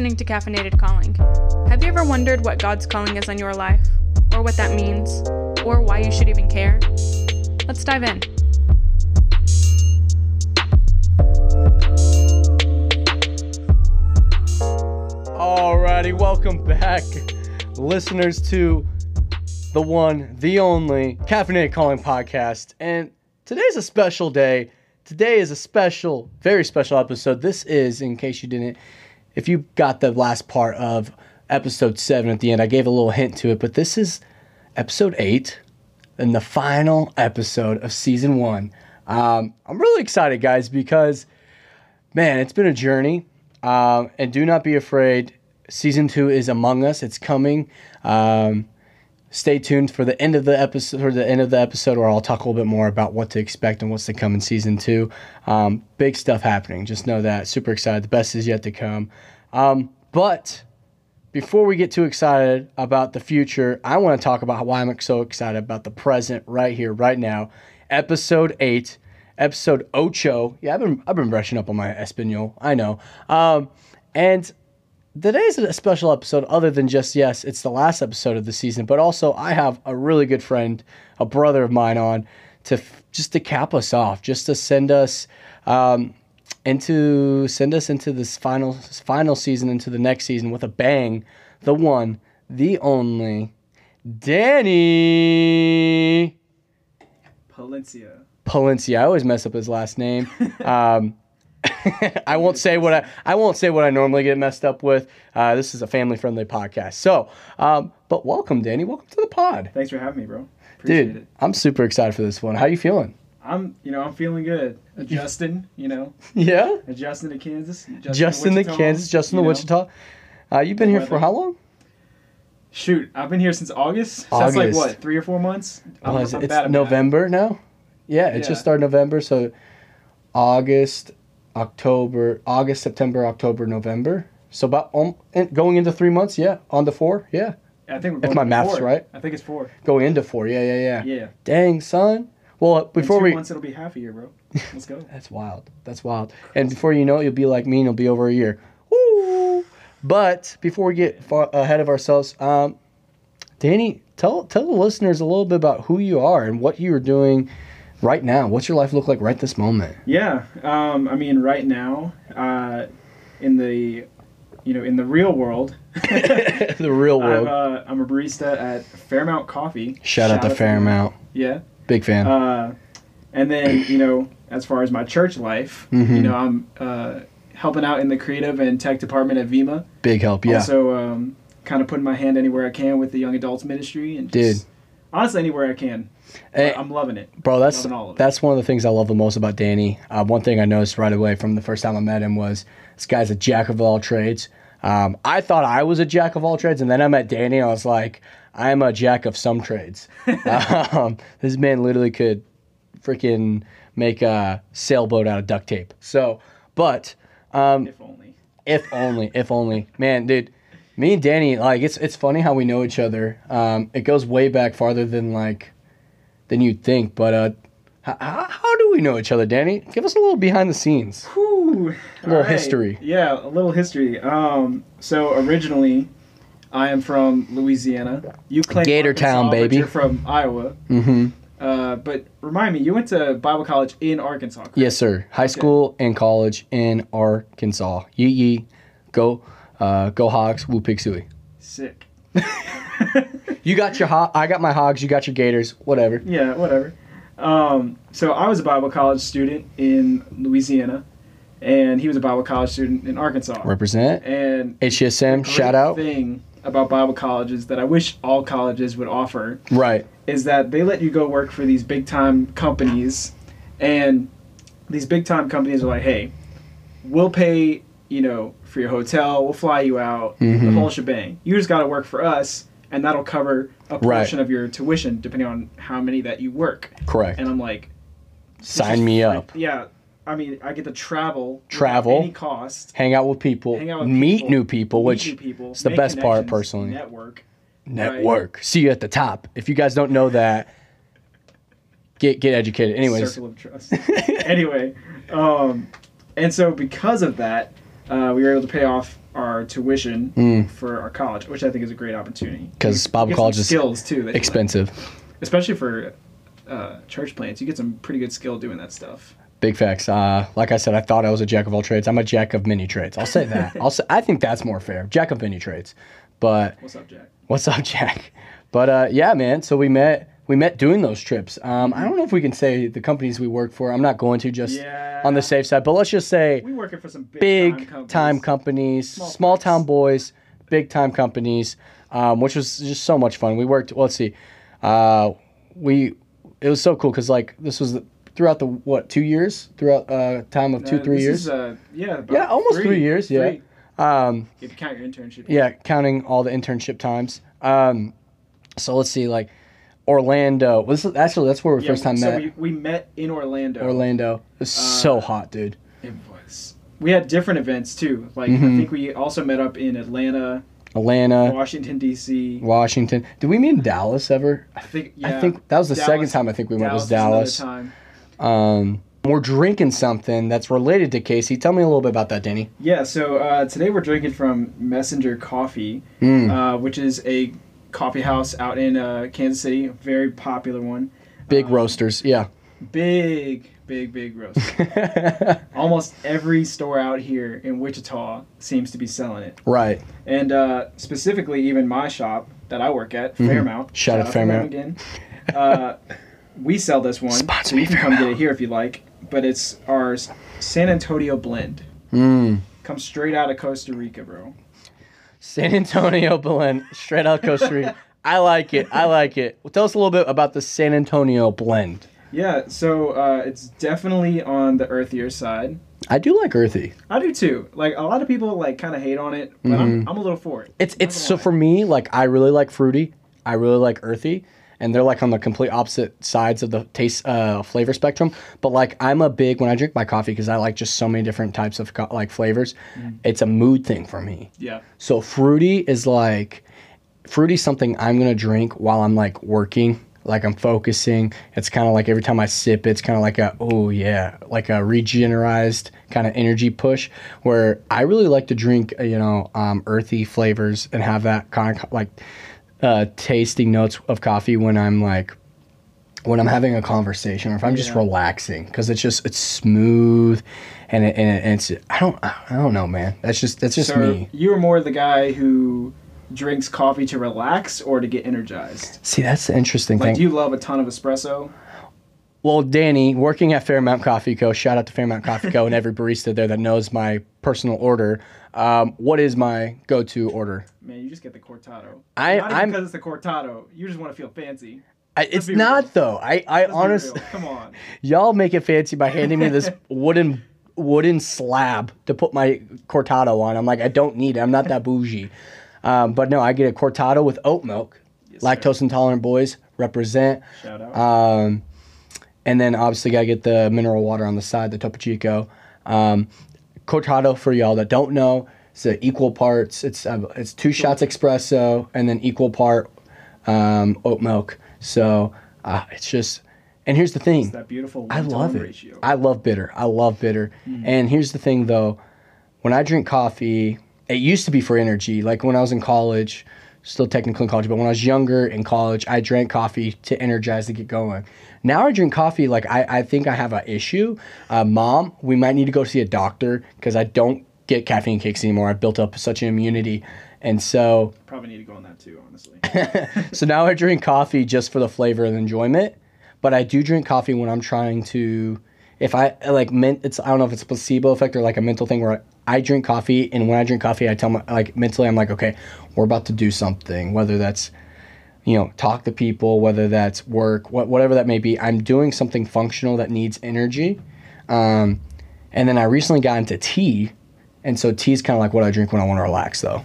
listening to Caffeinated Calling. Have you ever wondered what God's calling is on your life, or what that means, or why you should even care? Let's dive in. Alrighty, welcome back, listeners, to the one, the only Caffeinated Calling podcast. And today's a special day. Today is a special, very special episode. This is, in case you didn't, if you got the last part of episode seven at the end, I gave a little hint to it, but this is episode eight and the final episode of season one. Um, I'm really excited, guys, because man, it's been a journey. Um, and do not be afraid. Season two is among us. It's coming. Um, stay tuned for the end of the episode. For the end of the episode, where I'll talk a little bit more about what to expect and what's to come in season two. Um, big stuff happening. Just know that. Super excited. The best is yet to come. Um, but before we get too excited about the future, I want to talk about why I'm so excited about the present right here, right now. Episode eight episode ocho. Yeah, I've been I've been brushing up on my Espanol. I know. Um, and today's is a special episode. Other than just yes, it's the last episode of the season, but also I have a really good friend, a brother of mine, on to f- just to cap us off, just to send us. Um, into send us into this final final season into the next season with a bang the one the only danny Palencia. Palencia. I always mess up his last name. Um, I won't say what I I won't say what I normally get messed up with. Uh, this is a family friendly podcast. So, um, but welcome, Danny. Welcome to the pod, Thanks for having me, bro. Appreciate dude. it. I'm super excited for this one. How are you feeling? I'm, you know, I'm feeling good. Adjusting, you know, Yeah, adjusting to Kansas. Adjusting just in the Wichita, Kansas, just in the you know. Wichita. Uh, you've been The here for how long? Shoot, I've been here since August. So that's like what, three or four months? I'm, Was it? I'm It's bad at math. November now. Yeah, it Yeah. just started November. So August, October, August, September, October, November. So about um, going into three months. Yeah, on the four. Yeah, I think we're If my math's four. right. I think it's four. going into four. Yeah, yeah, yeah. Yeah. Dang, son. Well, before in two we. months it'll be half a year, bro. Let's go. That's wild. That's wild. And before you know it, you'll be like me and it'll be over a year. Woo! But before we get far ahead of ourselves, um, Danny, tell tell the listeners a little bit about who you are and what you are doing right now. What's your life look like right this moment? Yeah. Um, I mean, right now, uh, in the, you know, in the real world, the real I'm, world. uh, I'm a barista at Fairmount Coffee. Shout out to them. Fairmount. Yeah. Big fan. Uh, and then you know, as far as my church life, Mhm. you know, I'm uh, helping out in the creative and tech department at Vima. Big help. Yeah. Also, um, kind of putting my hand anywhere I can with the young adults ministry and just, Dude. Honestly anywhere I can. Hey, I'm loving it. Bro, that's Loving all of it. that's one of the things I love the most about Danny. Uh, one thing I noticed right away from the first time I met him was this guy's a jack of all trades. Um, I thought I was a jack of all trades, and then I met Danny. And I was like, I am a jack of some trades. um, this man literally could freaking make a sailboat out of duct tape. So, but um, If only. if only, if only, man, dude. Me and Danny, like it's it's funny how we know each other. Um, it goes way back farther than like than you'd think. But uh, how, how do we know each other, Danny? Give us a little behind the scenes. Whew. little All right. history. Yeah, a little history. Um, so originally, I am from Louisiana. You claim Gator Arkansas, but baby. You're from Iowa. Mm-hmm. Uh, but remind me, you went to Bible college in Arkansas. correct? Yes, sir. High school and college in Arkansas. Yee yee, go, uh, go Hogs. Woo pig suey. Sick. You got your hog. I got my Hogs. You got your Gators. Whatever. Yeah, whatever. Um, so I was a Bible college student in Louisiana, and he was a Bible college student in Arkansas. Represent. And HSM. Shout out. Thing about Bible colleges that I wish all colleges would offer Right. is that they let you go work for these big time companies, and these big time companies are like, hey, we'll pay you know for your hotel, we'll fly you out, the Mhm. whole shebang. You just got to work for us, and that'll cover a Right. portion of your tuition depending on how many that you work. Correct. And I'm like, Sign me up. Yeah, I mean, I get to travel, Travel. any cost, hang out with people, hang out with meet people, new people, meet which new people, is the best part personally. Network. network. See you at the top. If you guys don't know that, get get educated. Anyways, Circle of trust. anyway, um, and so because of that, uh, we were able to pay off our tuition for our college, which I think is a great opportunity. Because Bible college is skills too, Expensive. especially for uh, church plants. You get some pretty good skill doing that stuff. Big facts. Uh, like I said, I thought I was a jack of all trades. I'm a jack of many trades. I'll say that. I'll say, I think that's more fair. Jack of many trades. But What's up, Jack? what's up, Jack? But uh, yeah, man. So we met. We met doing those trips. Um, I don't know if we can say the companies we work for. I'm not going to just Yeah. on the safe side. But let's just say We working for some big, big time companies. time companies, Small small, town boys, big time companies, um, which was just so much fun. We worked. Well, let's see, uh, we it was so cool because like this was throughout the what two years throughout uh, time of two Uh, three this years. Is, uh, yeah, about yeah, almost three, years. Yeah. Three. Um, If you count your internship. yeah, counting all the internship times. Um, so let's see, like Orlando. Is actually that's where we Yeah, first time so met. we, we met in Orlando. Orlando. It was so hot, dude. It was. We had different events too. Like Mm-hmm. I think we also met up in Atlanta, Atlanta, Washington D.C. Washington. Did we meet in Dallas ever? I think yeah. I think that was the second time I think we went was Dallas Dallas. another time. Um, we're drinking something that's related to Casey. Tell me a little bit about that, Danny. Yeah. So uh, today we're drinking from Messenger Coffee, Mm. uh, which is a coffee house out in uh, Kansas City. Very popular one. Big Um, roasters, yeah. Big, big, big roast. Almost every store out here in Wichita seems to be selling it. right. And uh, specifically, even my shop that I work at, Fairmount. Mm-hmm. Shout out Fairmount. again. Uh, we sell this one, Sponsor so you me, can come get it here if you like. But it's our San Antonio blend. Mm. Comes straight out of Costa Rica, bro. San Antonio blend, straight out Costa Rica. I like it. I like it. Well, tell us a little bit about the San Antonio blend. Yeah, so uh, it's definitely on the earthier side. I do like earthy. I do too. Like a lot of people like kind of hate on it, but I'm, I'm a little for it. Mm-hmm. It's it's so lie. for me like I really like fruity. I really like earthy, and they're like on the complete opposite sides of the taste uh, flavor spectrum. But like I'm a big when I drink my coffee because I like just so many different types of co- like flavors. Mm. It's a mood thing for me. yeah, So fruity is like fruity's something I'm gonna drink while I'm like working, like I'm focusing. It's kind of like every time I sip, it's kind of like a oh yeah, like a regenerized kind of energy push. Where I really like to drink, you know, um, earthy flavors and have that kind of like uh, tasting notes of coffee when I'm like when I'm having a conversation or if I'm just Yeah. relaxing because it's just it's smooth and, it, and, it, and it's I don't I don't know man that's just that's just so me. you are more the guy who drinks coffee to relax or to get energized. See, that's the interesting Like, thing. do you love a ton of espresso? well, Danny, working at Fairmount Coffee Co. Shout out to Fairmount Coffee Co. and every barista there that knows my personal order. Um, what is my go-to order? Man, you just get the cortado. I- Not I'm- because it's the cortado. You just want to feel fancy. I, it's not real. though. I, I honestly, come on. y'all make it fancy by handing me this wooden wooden slab to put my cortado on. I'm like, I don't need it. I'm not that bougie. Um, but no, I get a cortado with oat milk. Yes, sir. Lactose intolerant boys represent. Shout out. Um, and then obviously gotta get the mineral water on the side, the Topo Chico. Um, cortado for y'all that don't know, it's equal parts. It's uh, it's two shots espresso and then equal part um, oat milk. So uh, it's just. And here's the thing. It's that beautiful I love it. ratio. I love bitter. I love bitter. And here's the thing though, when I drink coffee, it used to be for energy. Like when I was in college, still technically in college, but when I was younger in college, I drank coffee to energize to get going. Now I drink coffee like I, I think I have an issue. Uh, Mom, we might need to go see a doctor because I don't get caffeine kicks anymore. I've built up such an immunity. And so Probably need to go on that too, honestly. so now I drink coffee just for the flavor and enjoyment, but I do drink coffee when I'm trying to. If I like, men, it's I don't know if it's a placebo effect or like a mental thing where I drink coffee, and when I drink coffee, I tell my like mentally, I'm like, okay, we're about to do something, whether that's you know talk to people, whether that's work, what whatever that may be. I'm doing something functional that needs energy, um, and then I recently got into tea, and so tea is kind of like what I drink when I want to relax, though.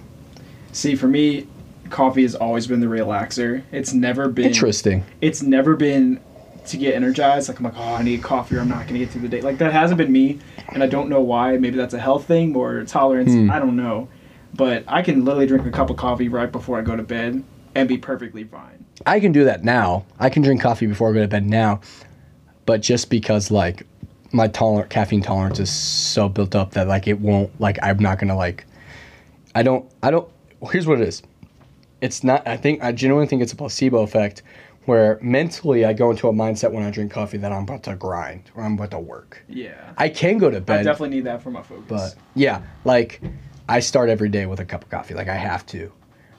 See, for me, coffee has always been the relaxer. It's never been. Interesting. It's never been to get energized. Like I'm like, oh, I need coffee, or I'm not gonna get through the day. Like that hasn't been me, and I don't know why. Maybe that's a health thing or tolerance. Hmm. I don't know, but I can literally drink a cup of coffee right before I go to bed and be perfectly fine. I can do that now. I can drink coffee before I go to bed now, but just because like my toler- caffeine tolerance is so built up that like it won't like I'm not gonna like I don't. I don't. Here's what it is. It's not. I think. I genuinely think it's a placebo effect, where mentally I go into a mindset when I drink coffee that I'm about to grind or I'm about to work. Yeah. I can go to bed. I definitely need that for my focus. but yeah, like I start every day with a cup of coffee. Like I have to.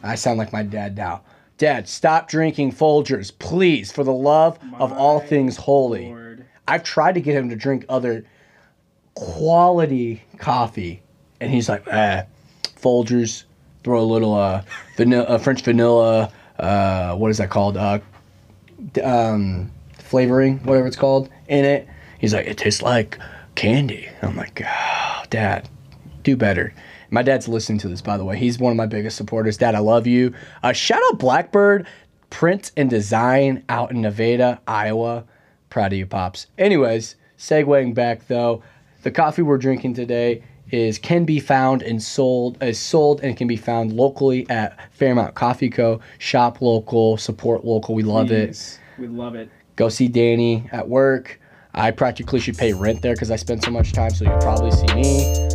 I sound like my dad now. Dad, stop drinking Folgers, please, for the love of all things holy. Lord. I've tried to get him to drink other quality coffee, and he's like, ah, Folgers, throw a little uh, vanilla, uh, French vanilla, uh, what is that called? Uh, um, flavoring, whatever it's called, in it. He's like, it tastes like candy. I'm like, oh, Dad, do better. My dad's listening to this, by the way. He's one of my biggest supporters. Dad, I love you. Uh, shout out Blackbird Print and Design out in Nevada, Iowa. Proud of you, pops. Anyways, segueing back though, the coffee we're drinking today is can be found and sold is sold and can be found locally at Fairmount Coffee Co. Shop local, support local. We love it. We love it. Go see Danny at work. I practically should pay rent there because I spend so much time. So you'll probably see me.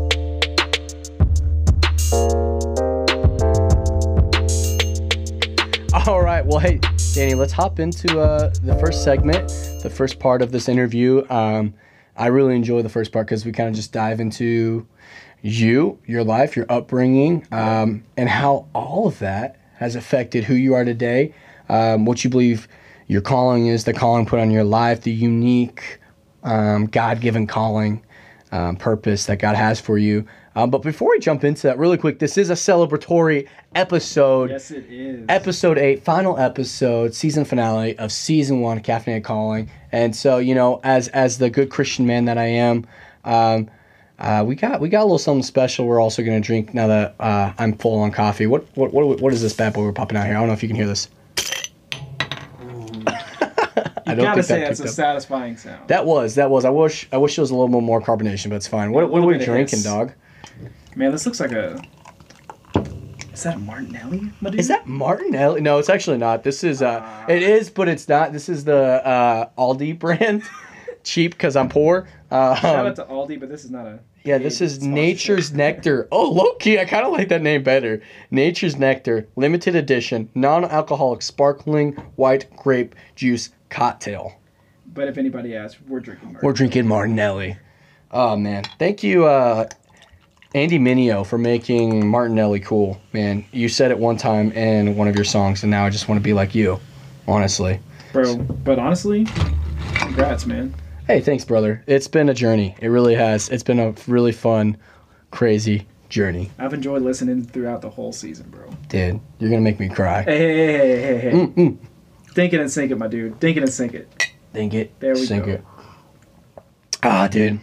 All right. Well, hey, Danny, let's hop into uh, the first segment, the first part of this interview. Um, I really enjoy the first part because we kind of just dive into you, your life, your upbringing, um, and how all of that has affected who you are today, um, what you believe your calling is, the calling put on your life, the unique um, God given calling, um, purpose that God has for you. Um, but before we jump into that, really quick, this is a celebratory episode Yes, it is. episode eight, final episode, season finale of season one, Caffeinated Calling. And so, you know, as as the good Christian man that I am, um, uh, we got we got a little something special. We're also gonna drink now that uh, I'm full on coffee. What what what what is this bad boy we're popping out here? I don't know if you can hear this. I don't gotta think say that it's a up. satisfying sound. That was that was. I wish I wish it was a little bit more carbonation, but it's fine. What what are we drinking, dog? Man, this looks like a. Is that a Martinelli? my dude? Is that Martinelli? No, it's actually not. This is uh, Ah. it is, but it's not. This is the uh, Aldi brand, cheap because I'm poor. Uh, Shout out to Aldi, but this is not a. yeah, this is. Nature's Nectar. Oh, low key, I kind of like that name better. Nature's Nectar, limited edition, non-alcoholic, sparkling white grape juice cocktail. But if anybody asks, we're drinking. Martinelli. We're drinking Martinelli. Oh man, thank you, uh, Andy Mineo, for making Martinelli cool. Man, you said it one time in one of your songs, and now I just want to be like you. Honestly. bro. But honestly, congrats, man. Hey, thanks, brother. It's been a journey. It really has. It's been a really fun, crazy journey. I've enjoyed listening throughout the whole season, bro. Dude, you're gonna make me cry. Hey, hey, hey, hey, hey, hey. Think it and sink it, my dude. Think it and sink it. Think it. There we sink go. it. Ah, dude.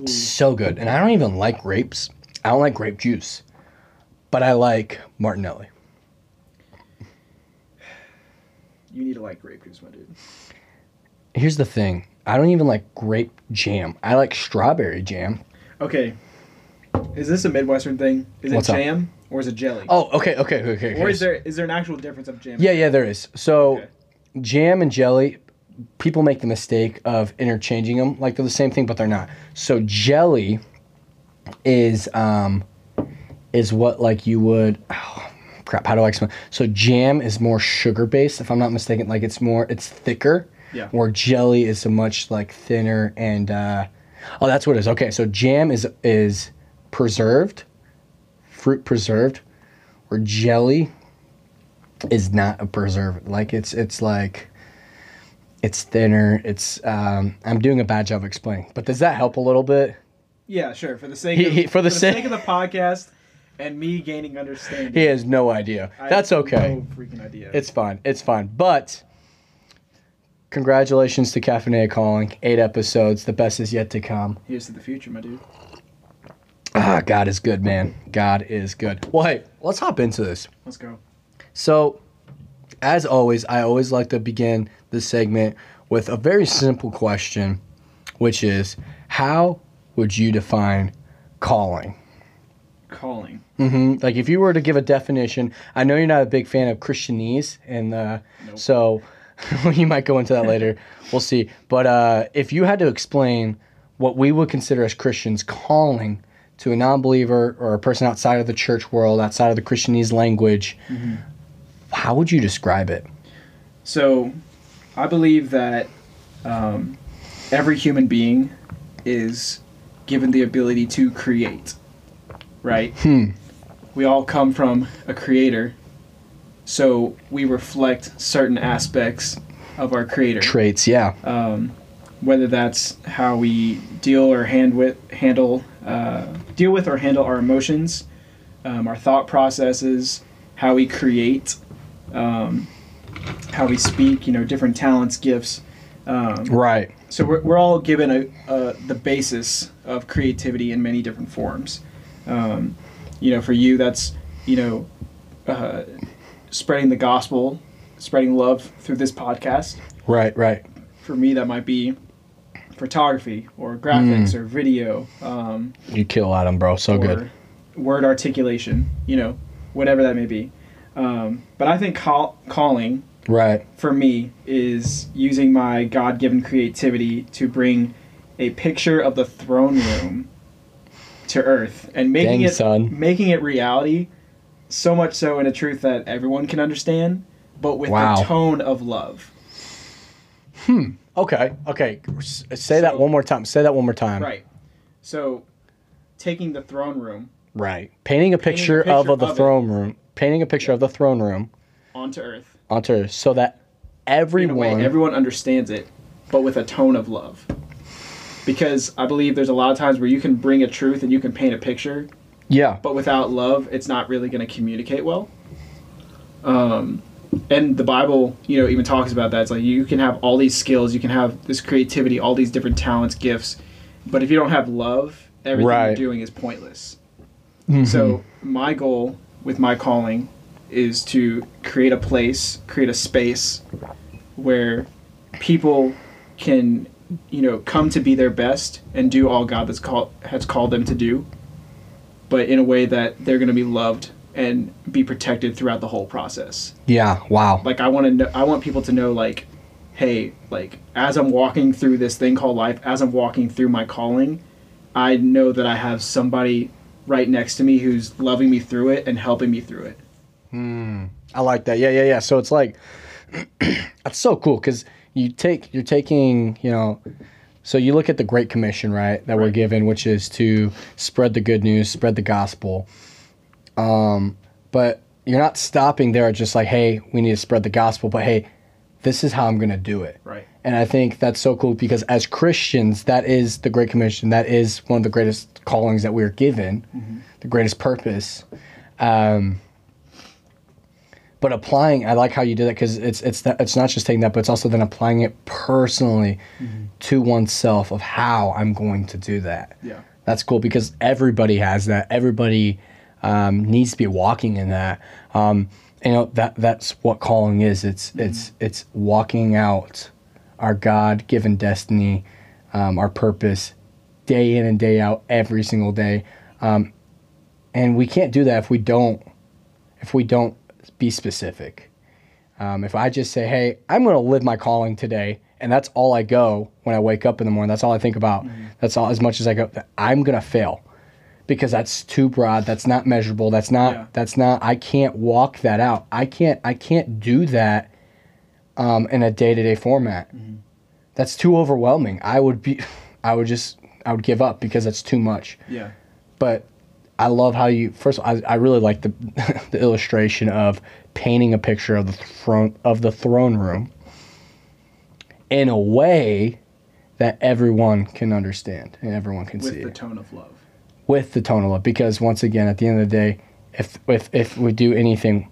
Ooh. So good. And I don't even like grapes. I don't like grape juice. But I like Martinelli. You need to like grape juice, my dude. Here's the thing. I don't even like grape jam. I like strawberry jam. Okay. Is this a Midwestern thing? Is it What's up? jam or is it jelly? Oh, okay, okay, okay, okay. or is there is there an actual difference of jam? Yeah, yeah, there is. So, Okay. Jam and jelly, people make the mistake of interchanging them like they're the same thing, but they're not. So, jelly is um is what like you would. Oh, crap. How do I explain? So, jam is more sugar based, if I'm not mistaken. Like it's more, it's thicker. Yeah. Where jelly is a much like thinner and. uh Oh, that's what it is. Okay, so jam is is preserved, fruit preserved, or jelly is not a preservative. Like it's it's like it's thinner. It's um, I'm doing a bad job explaining, but does that help a little bit? Yeah, sure. For the sake of, he- for the sake- of the podcast and me gaining understanding. He has no idea. I That's okay. No freaking idea. It's fine. It's fine. But congratulations to Caffeinated Calling. Eight episodes. The best is yet to come. Here's to the future, my dude. Ah, God is good, man. God is good. Well, hey, let's hop into this. Let's go. So, as always, I always like to begin this segment with a very simple question, which is how would you define calling? Calling. hmm Like, if you were to give a definition, I know you're not a big fan of Christianese, and uh, Nope. so you might go into that later. we'll see. But uh, if you had to explain what we would consider as Christians calling to a non-believer or a person outside of the church world, outside of the Christianese language, how would you describe it? So, I believe that um, every human being is given the ability to create, right? Hmm. We all come from a creator, so we reflect certain aspects of our creator. Traits, yeah. um, whether that's how we deal or hand with, handle uh, deal with or handle our emotions, um, our thought processes, how we create, um, how we speak. You know, different talents, gifts. Um, Right. so we're, we're all given a, a the basis of creativity in many different forms. Um, you know, for you, that's you know, uh, spreading the gospel, spreading love through this podcast Right, right. for me that might be photography or graphics or video um, You kill Adam, bro. So good. word articulation you know whatever that may be um, but i think call- calling Right. for me is using my god-given creativity to bring a picture of the throne room to earth and making Dang, it son. making it reality so much so in a truth that everyone can understand but with Wow. the tone of love Hmm. Okay. Okay. S- Say that one more time. Say that one more time. Right. So, taking the throne room Right. Painting a picture, picture of, of the of it. throne room. Painting a picture of the throne room onto Earth, onto Earth so that in a everyone. way everyone understands it, but with a tone of love. Because I believe there's a lot of times where you can bring a truth and you can paint a picture, yeah. but without love, it's not really going to communicate well. Um, and the Bible, you know, even talks about that. It's like you can have all these skills, you can have this creativity, all these different talents, gifts, but if you don't have love, everything Right. you're doing is pointless. Mhm. So my goal with my calling is to create a place, create a space where people can, you know, come to be their best and do all God that's called has called them to do, but in a way that they're going to be loved and be protected throughout the whole process. Yeah. Wow. Like I want to know, I want people to know like hey, like as I'm walking through this thing called life, as I'm walking through my calling, I know that I have somebody right next to me who's loving me through it and helping me through it. I like that. Yeah, yeah, yeah. So it's like that's so cool because you take you're taking you know. So you look at the Great Commission, right? That we're given, which is to spread the good news, spread the gospel. Um, but you're not stopping there just like, hey, we need to spread the gospel, but hey, this is how I'm gonna do it. Right. And I think that's so cool because as Christians, that is the Great Commission. That is one of the greatest callings that we are given, the greatest purpose. Um, but applying, I like how you did that because it's it's that, it's not just taking that, but it's also then applying it personally to oneself of how I'm going to do that. Yeah. That's cool because everybody has that. Everybody um, needs to be walking in that. Um, you know that that's what calling is. It's it's it's walking out our God-given destiny, um, our purpose, day in and day out, every single day. Um, and we can't do that if we don't if we don't be specific. Um, if I just say, "Hey, I'm going to live my calling today," and that's all I go when I wake up in the morning, that's all I think about. That's all as much as I go. I'm going to fail because that's too broad. That's not measurable. That's not. Yeah. That's not. I can't walk that out. I can't. I can't do that um, in a day to day format. That's too overwhelming. I would be. I would just. I would give up because that's too much Yeah. but I love how you first. of all, I, I really like the the illustration of painting a picture of the throne of the throne room in a way that everyone can understand and everyone can With see With the it. tone of love. with the tone of love. Because once again, at the end of the day, if if if we do anything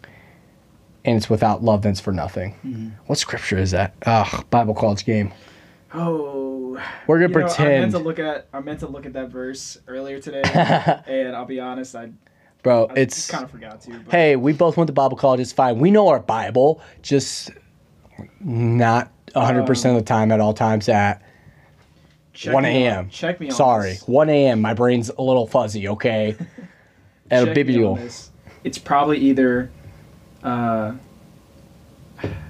and it's without love, then it's for nothing. Mm-hmm. What scripture is that? Ugh, Bible college game. Oh. We're gonna You know, I meant pretend, to look at I meant to look at that verse earlier today, and I'll be honest, I, bro. I It's kind of forgot to. But hey, we both went to Bible college. It's fine. We know our Bible, just not 100% of the time at all times at check 1 a.m. Check me on Sorry, this. 1 a.m. My brain's a little fuzzy, okay? Me on this. It's probably either. Uh,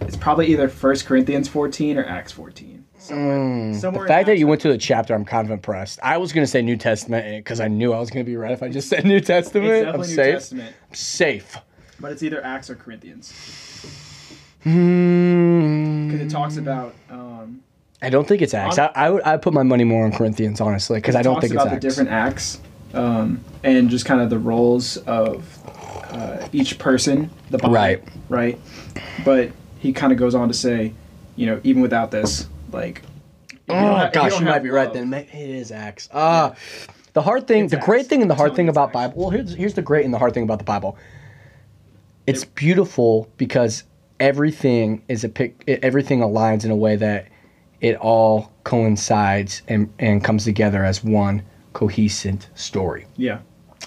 it's probably either First Corinthians 14 or Acts 14. somewhere, Mm, somewhere the fact that you went to the chapter, I'm kind of impressed. I was gonna say New Testament because I knew I was gonna be right if I just said New Testament. it's I'm New safe. Testament, Safe. but it's either Acts or Corinthians Hmm. because it talks about. Um, I don't think it's Acts. I, I would I put my money more on Corinthians honestly because I don't think it's about Acts. the different acts um, and just kind of the roles of uh, each person, the body, Right. right. But he kind of goes on to say, you know, even without this, like, you Oh ha- if gosh, don't you might have be right. Then May- it is Acts. Ah, the hard thing, It's the great thing, and the hard thing about. Bible. Well, here's here's the great and the hard thing about the Bible. It's beautiful because everything is a pic. Everything aligns in a way that it all coincides and and comes together as one cohesive story. Yeah,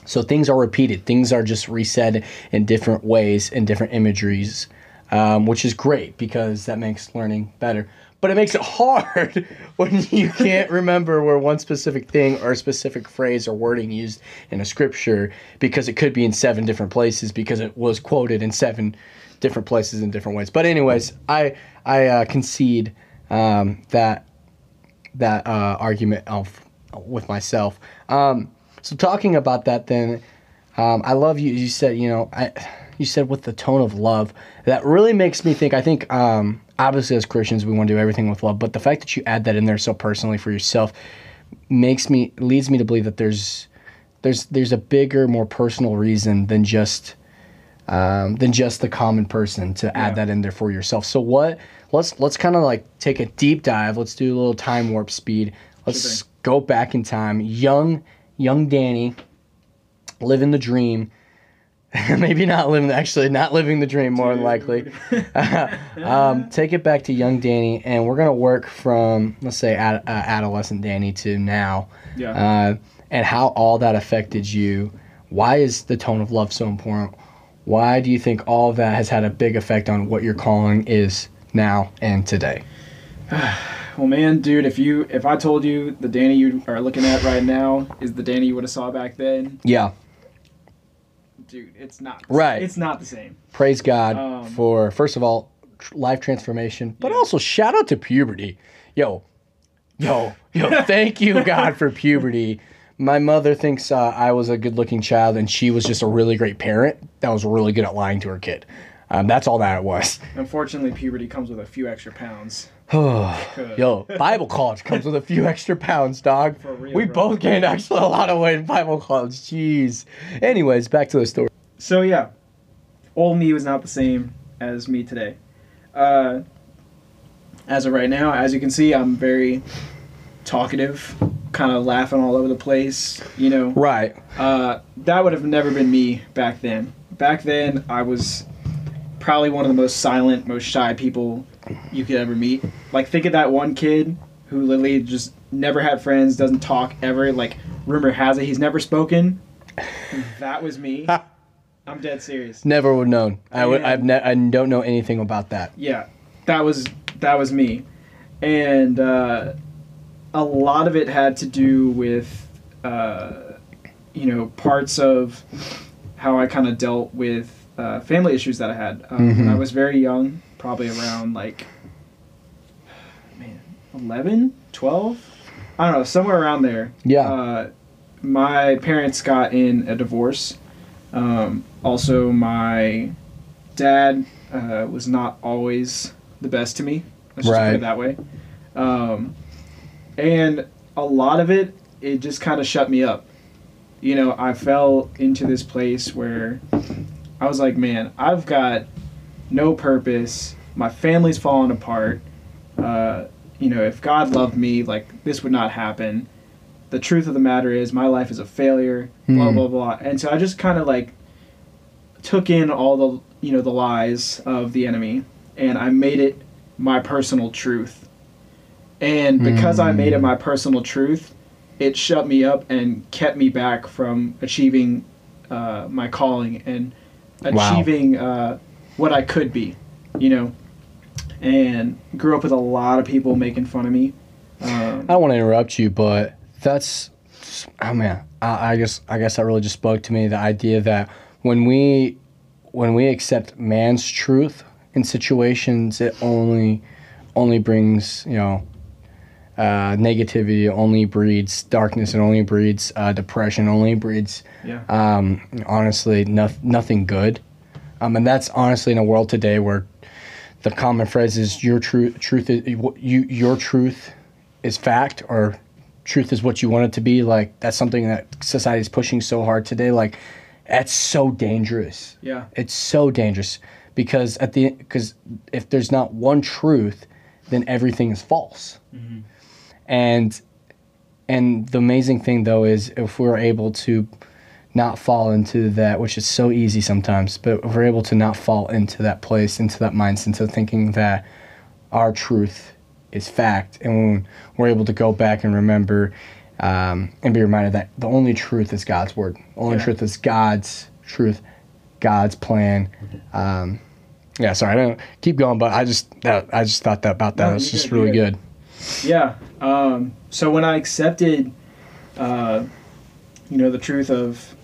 So things are repeated. Things are just reset in different ways in different imageries, um, which is great because that makes learning better. But it makes it hard when you can't remember where one specific thing or a specific phrase or wording used in a scripture because it could be in seven different places because it was quoted in seven different places in different ways. But anyways, I I uh, concede um, that that uh, argument of with myself. Um, so talking about that, then um, I love you. You said you know I, you said with the tone of love that really makes me think. I think um, obviously as Christians we want to do everything with love, but the fact that you add that in there so personally for yourself makes me leads me to believe that there's there's there's a bigger, more personal reason than just um, than just the common person to add Yeah. that in there for yourself. So what? Let's let's kind of like take a deep dive. Let's do a little time warp speed. Let's Sure go back in time. Young young Danny, living the dream. Maybe not living actually not living the dream more than likely. um, take it back to young Danny, and we're gonna work from let's say ad, uh, adolescent Danny to now yeah. uh, and how all that affected you. Why is the tone of love so important? Why do you think all that has had a big effect on what your calling is now and today? well, man, dude, if you if I told you the Danny you are looking at right now is the Danny you would have saw back then, Yeah, dude, it's not Right. It's not the same. praise God Um, for first of all tr- life transformation, but Yeah. also shout out to puberty. Yo, yo, yo! thank you God for puberty. My mother thinks uh, I was a good-looking child, and she was just a really great parent that was really good at lying to her kid. Um, that's all that it was. Unfortunately, puberty comes with a few extra pounds. Yo, Bible college comes with a few extra pounds, dog. Real, we bro. both gained actually a lot of weight in Bible college. Jeez. Anyways, back to the story. So yeah, old me was not the same as me today. Uh, as of right now, as you can see, I'm very talkative, kind of laughing all over the place. You know, Right. uh, that would have never been me back then. Back then, I was probably one of the most silent, most shy people you could ever meet. Like, think of that one kid who literally just never had friends, doesn't talk ever. Like, rumor has it he's never spoken. That was me. I'm dead serious. Never would known. I would. I've. Ne- I don't know anything about that. Yeah, that was that was me, and uh, a lot of it had to do with uh, you know parts of how I kind of dealt with uh, family issues that I had um, when I was very young, probably around like 11, 12? I don't know, somewhere around there. Yeah. Uh, my parents got in a divorce. Um, also, my dad uh, was not always the best to me. Let's just put Right. it that way. Um, and a lot of it, it just kind of shut me up. You know, I fell into this place where I was like, man, I've got no purpose. My family's falling apart. Uh, you know, if God loved me, like this would not happen. The truth of the matter is, my life is a failure. Blah Hmm. blah blah. And so I just kind of like took in all the you know the lies of the enemy, and I made it my personal truth. And because I made it my personal truth, it shut me up and kept me back from achieving uh, my calling and Wow. achieving uh, what I could be, you know. And grew up with a lot of people making fun of me. Um, I don't want to interrupt you, but that's. Oh man, I, I guess. I guess that really just spoke to me. The idea that when we, when we accept man's truth in situations, it only, only brings you know, uh, negativity only breeds darkness and only breeds uh, depression only breeds Yeah. um, honestly no, nothing good um, and that's honestly in a world today where the common phrase is your truth truth is you your truth is fact or truth is what you want it to be. Like that's something that society is pushing so hard today. Like that's so dangerous. Yeah. it's so dangerous because at the because if there's not one truth then everything is false. Mm-hmm. And and the amazing thing though is if we're able to not fall into that which is so easy sometimes but we're able to not fall into that place into that mindset into thinking that our truth is fact. And when we're able to go back and remember um, and be reminded that the only truth is god's word. The only Yeah. truth is god's truth god's plan. Um, yeah sorry i don't keep going but i just that, i just thought that about that. No, it's just good, really you're good. Yeah. Um, so when I accepted, uh, you know, the truth of,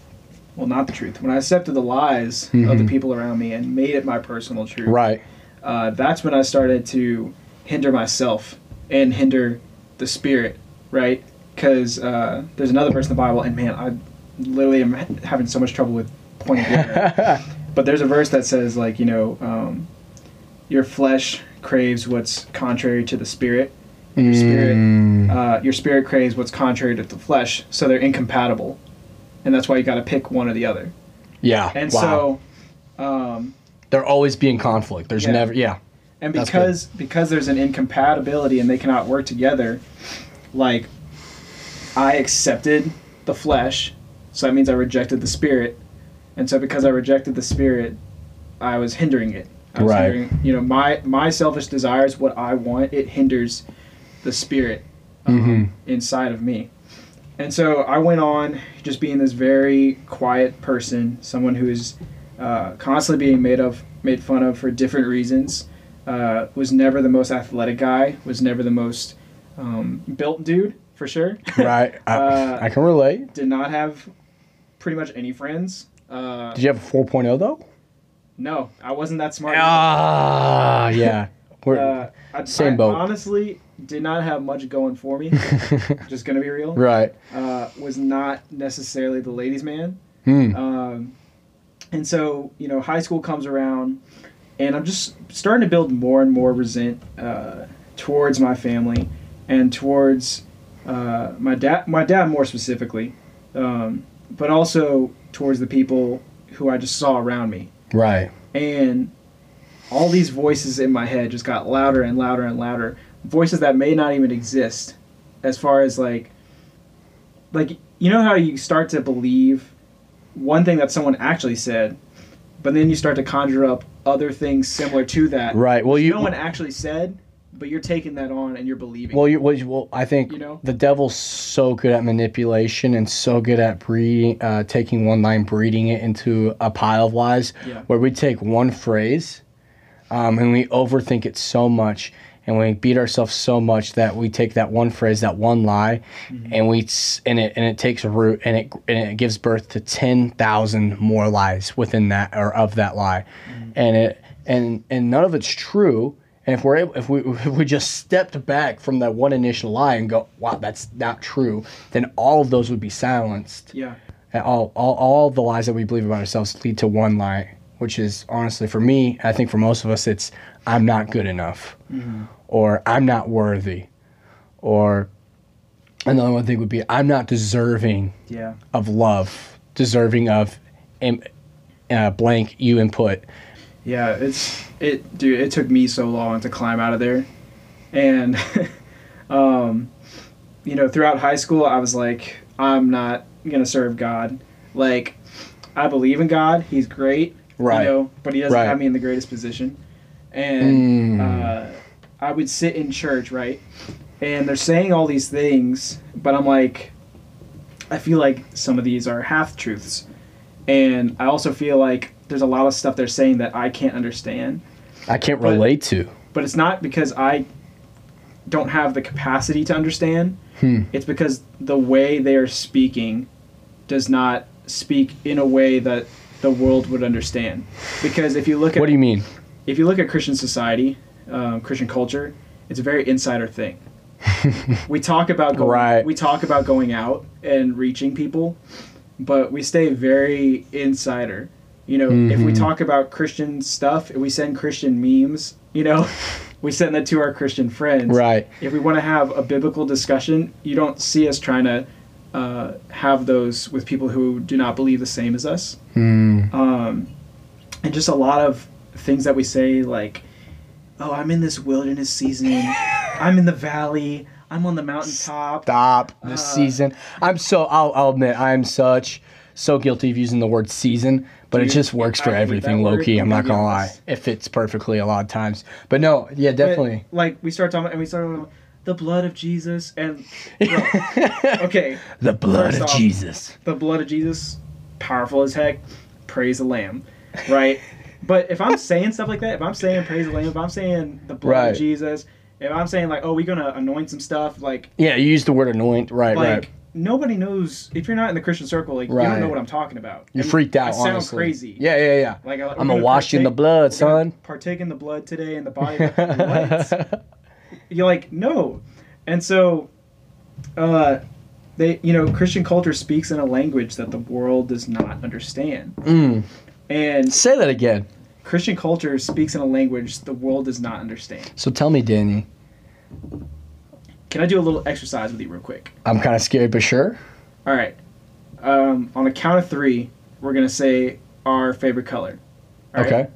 well, not the truth. When I accepted the lies of the Mhm. people around me and made it my personal truth, right uh, that's when I started to hinder myself and hinder the spirit, right? Because uh, there's another verse in the Bible, and man, I literally am having so much trouble with pointing. it. but there's a verse that says, like, you know, um, your flesh craves what's contrary to the spirit. Your spirit, Mm. uh, your spirit craves what's contrary to the flesh, so they're incompatible, and that's why you got to pick one or the other. yeah And wow. so, um, there always be in conflict there's Yeah. never yeah and because because there's an incompatibility and they cannot work together, like I accepted the flesh, so that means I rejected the spirit, and so because I rejected the spirit, I was hindering it. I was Right. hindering, you know, my my selfish desires, what I want, it hinders the spirit um, Mhm. inside of me. And so I went on just being this very quiet person, someone who is uh, constantly being made of made fun of for different reasons. Uh, was never the most athletic guy. Was never the most um, built dude for sure. right I, Uh, I can relate Did not have pretty much any friends. Uh, did you have a 4.0 though no, I wasn't that smart. ah yeah We're, Uh, I, Same I boat. honestly did not have much going for me. just gonna be real. right Uh, was not necessarily the ladies' man. Hmm. Um, and so, you know, high school comes around, and I'm just starting to build more and more resent uh, towards my family and towards uh, my dad, my dad more specifically, um, but also towards the people who I just saw around me. right And all these voices in my head just got louder and louder and louder. Voices that may not even exist, as far as like, like you know how you start to believe one thing that someone actually said, but then you start to conjure up other things similar to that. right well you no one actually said, but you're taking that on and you're believing. well you well, you- well i think You know? the devil's so good at manipulation and so good at breeding uh, taking one line breeding it into a pile of lies Yeah. where we take one phrase um, and we overthink it so much and we beat ourselves so much that we take that one phrase that one lie mm-hmm. and we and it and it takes root and it and it gives birth to 10,000 more lies within that or of that lie. Mm-hmm. And it and and none of it's true. And if we're able if we if we just stepped back from that one initial lie and go wow that's not true then all of those would be silenced. Yeah. and all, all, all the lies that we believe about ourselves lead to one lie, which is honestly for me, I think for most of us, it's I'm not good enough, or I'm not worthy, or another one thing would be I'm not deserving Yeah. of love, deserving of uh, blank you input. Yeah, it's it, dude. It took me so long to climb out of there, and um, you know, throughout high school, I was like, I'm not gonna serve God. Like, I believe in God. He's great, Right. You know, but He doesn't Right. have me in the greatest position. And Mm. uh, I would sit in church, right, and they're saying all these things, but I'm like, I feel like some of these are half truths, and I also feel like there's a lot of stuff they're saying that I can't understand. I can't But- relate to. But it's not because I don't have the capacity to understand. Hmm. It's because the way they are speaking does not speak in a way that the world would understand. Because if you look at What do you mean? If you look at Christian society, um, Christian culture, it's a very insider thing. we talk about going, Right. we talk about going out and reaching people, but we stay very insider. You know, if we Mhm. talk about Christian stuff, if we send Christian memes, you know, we send that to our Christian friends. Right. If we want to have a biblical discussion, you don't see us trying to uh, have those with people who do not believe the same as us Hmm. um, and just a lot of things that we say like oh i'm in this wilderness season i'm in the valley i'm on the mountaintop Stop this Uh, season. I'm so. I'll, I'll admit I'm such so guilty of using the word season, but it just works for everything, low key. I'm not gonna lie. It fits perfectly a lot of times. But no, yeah, But, definitely. like we start talking and we start talking, the blood of jesus and bro, okay the blood First of off- Jesus. the blood of jesus powerful as heck praise the lamb right but if i'm saying stuff like that if i'm saying praise the lamb if i'm saying the blood Right. of jesus if i'm saying like oh we're gonna anoint some stuff like Yeah, you use the word anoint. Right, like right. nobody knows if you're not in the Christian circle, like you don't know what I'm talking about. You're freaked out. I sound honestly. crazy. Yeah, yeah, yeah. Like I, I'm gonna wash you in the blood, son. Partake in the blood today in the body. Of what? You're like no, and so, uh, they you know Christian culture speaks in a language that the world does not understand, mm. and Say that again. Christian culture speaks in a language the world does not understand. So tell me, Danny. Can I do a little exercise with you real quick? I'm kind of scared, but sure. All right. Um, on a count of three, we're gonna say our favorite color. All right? okay.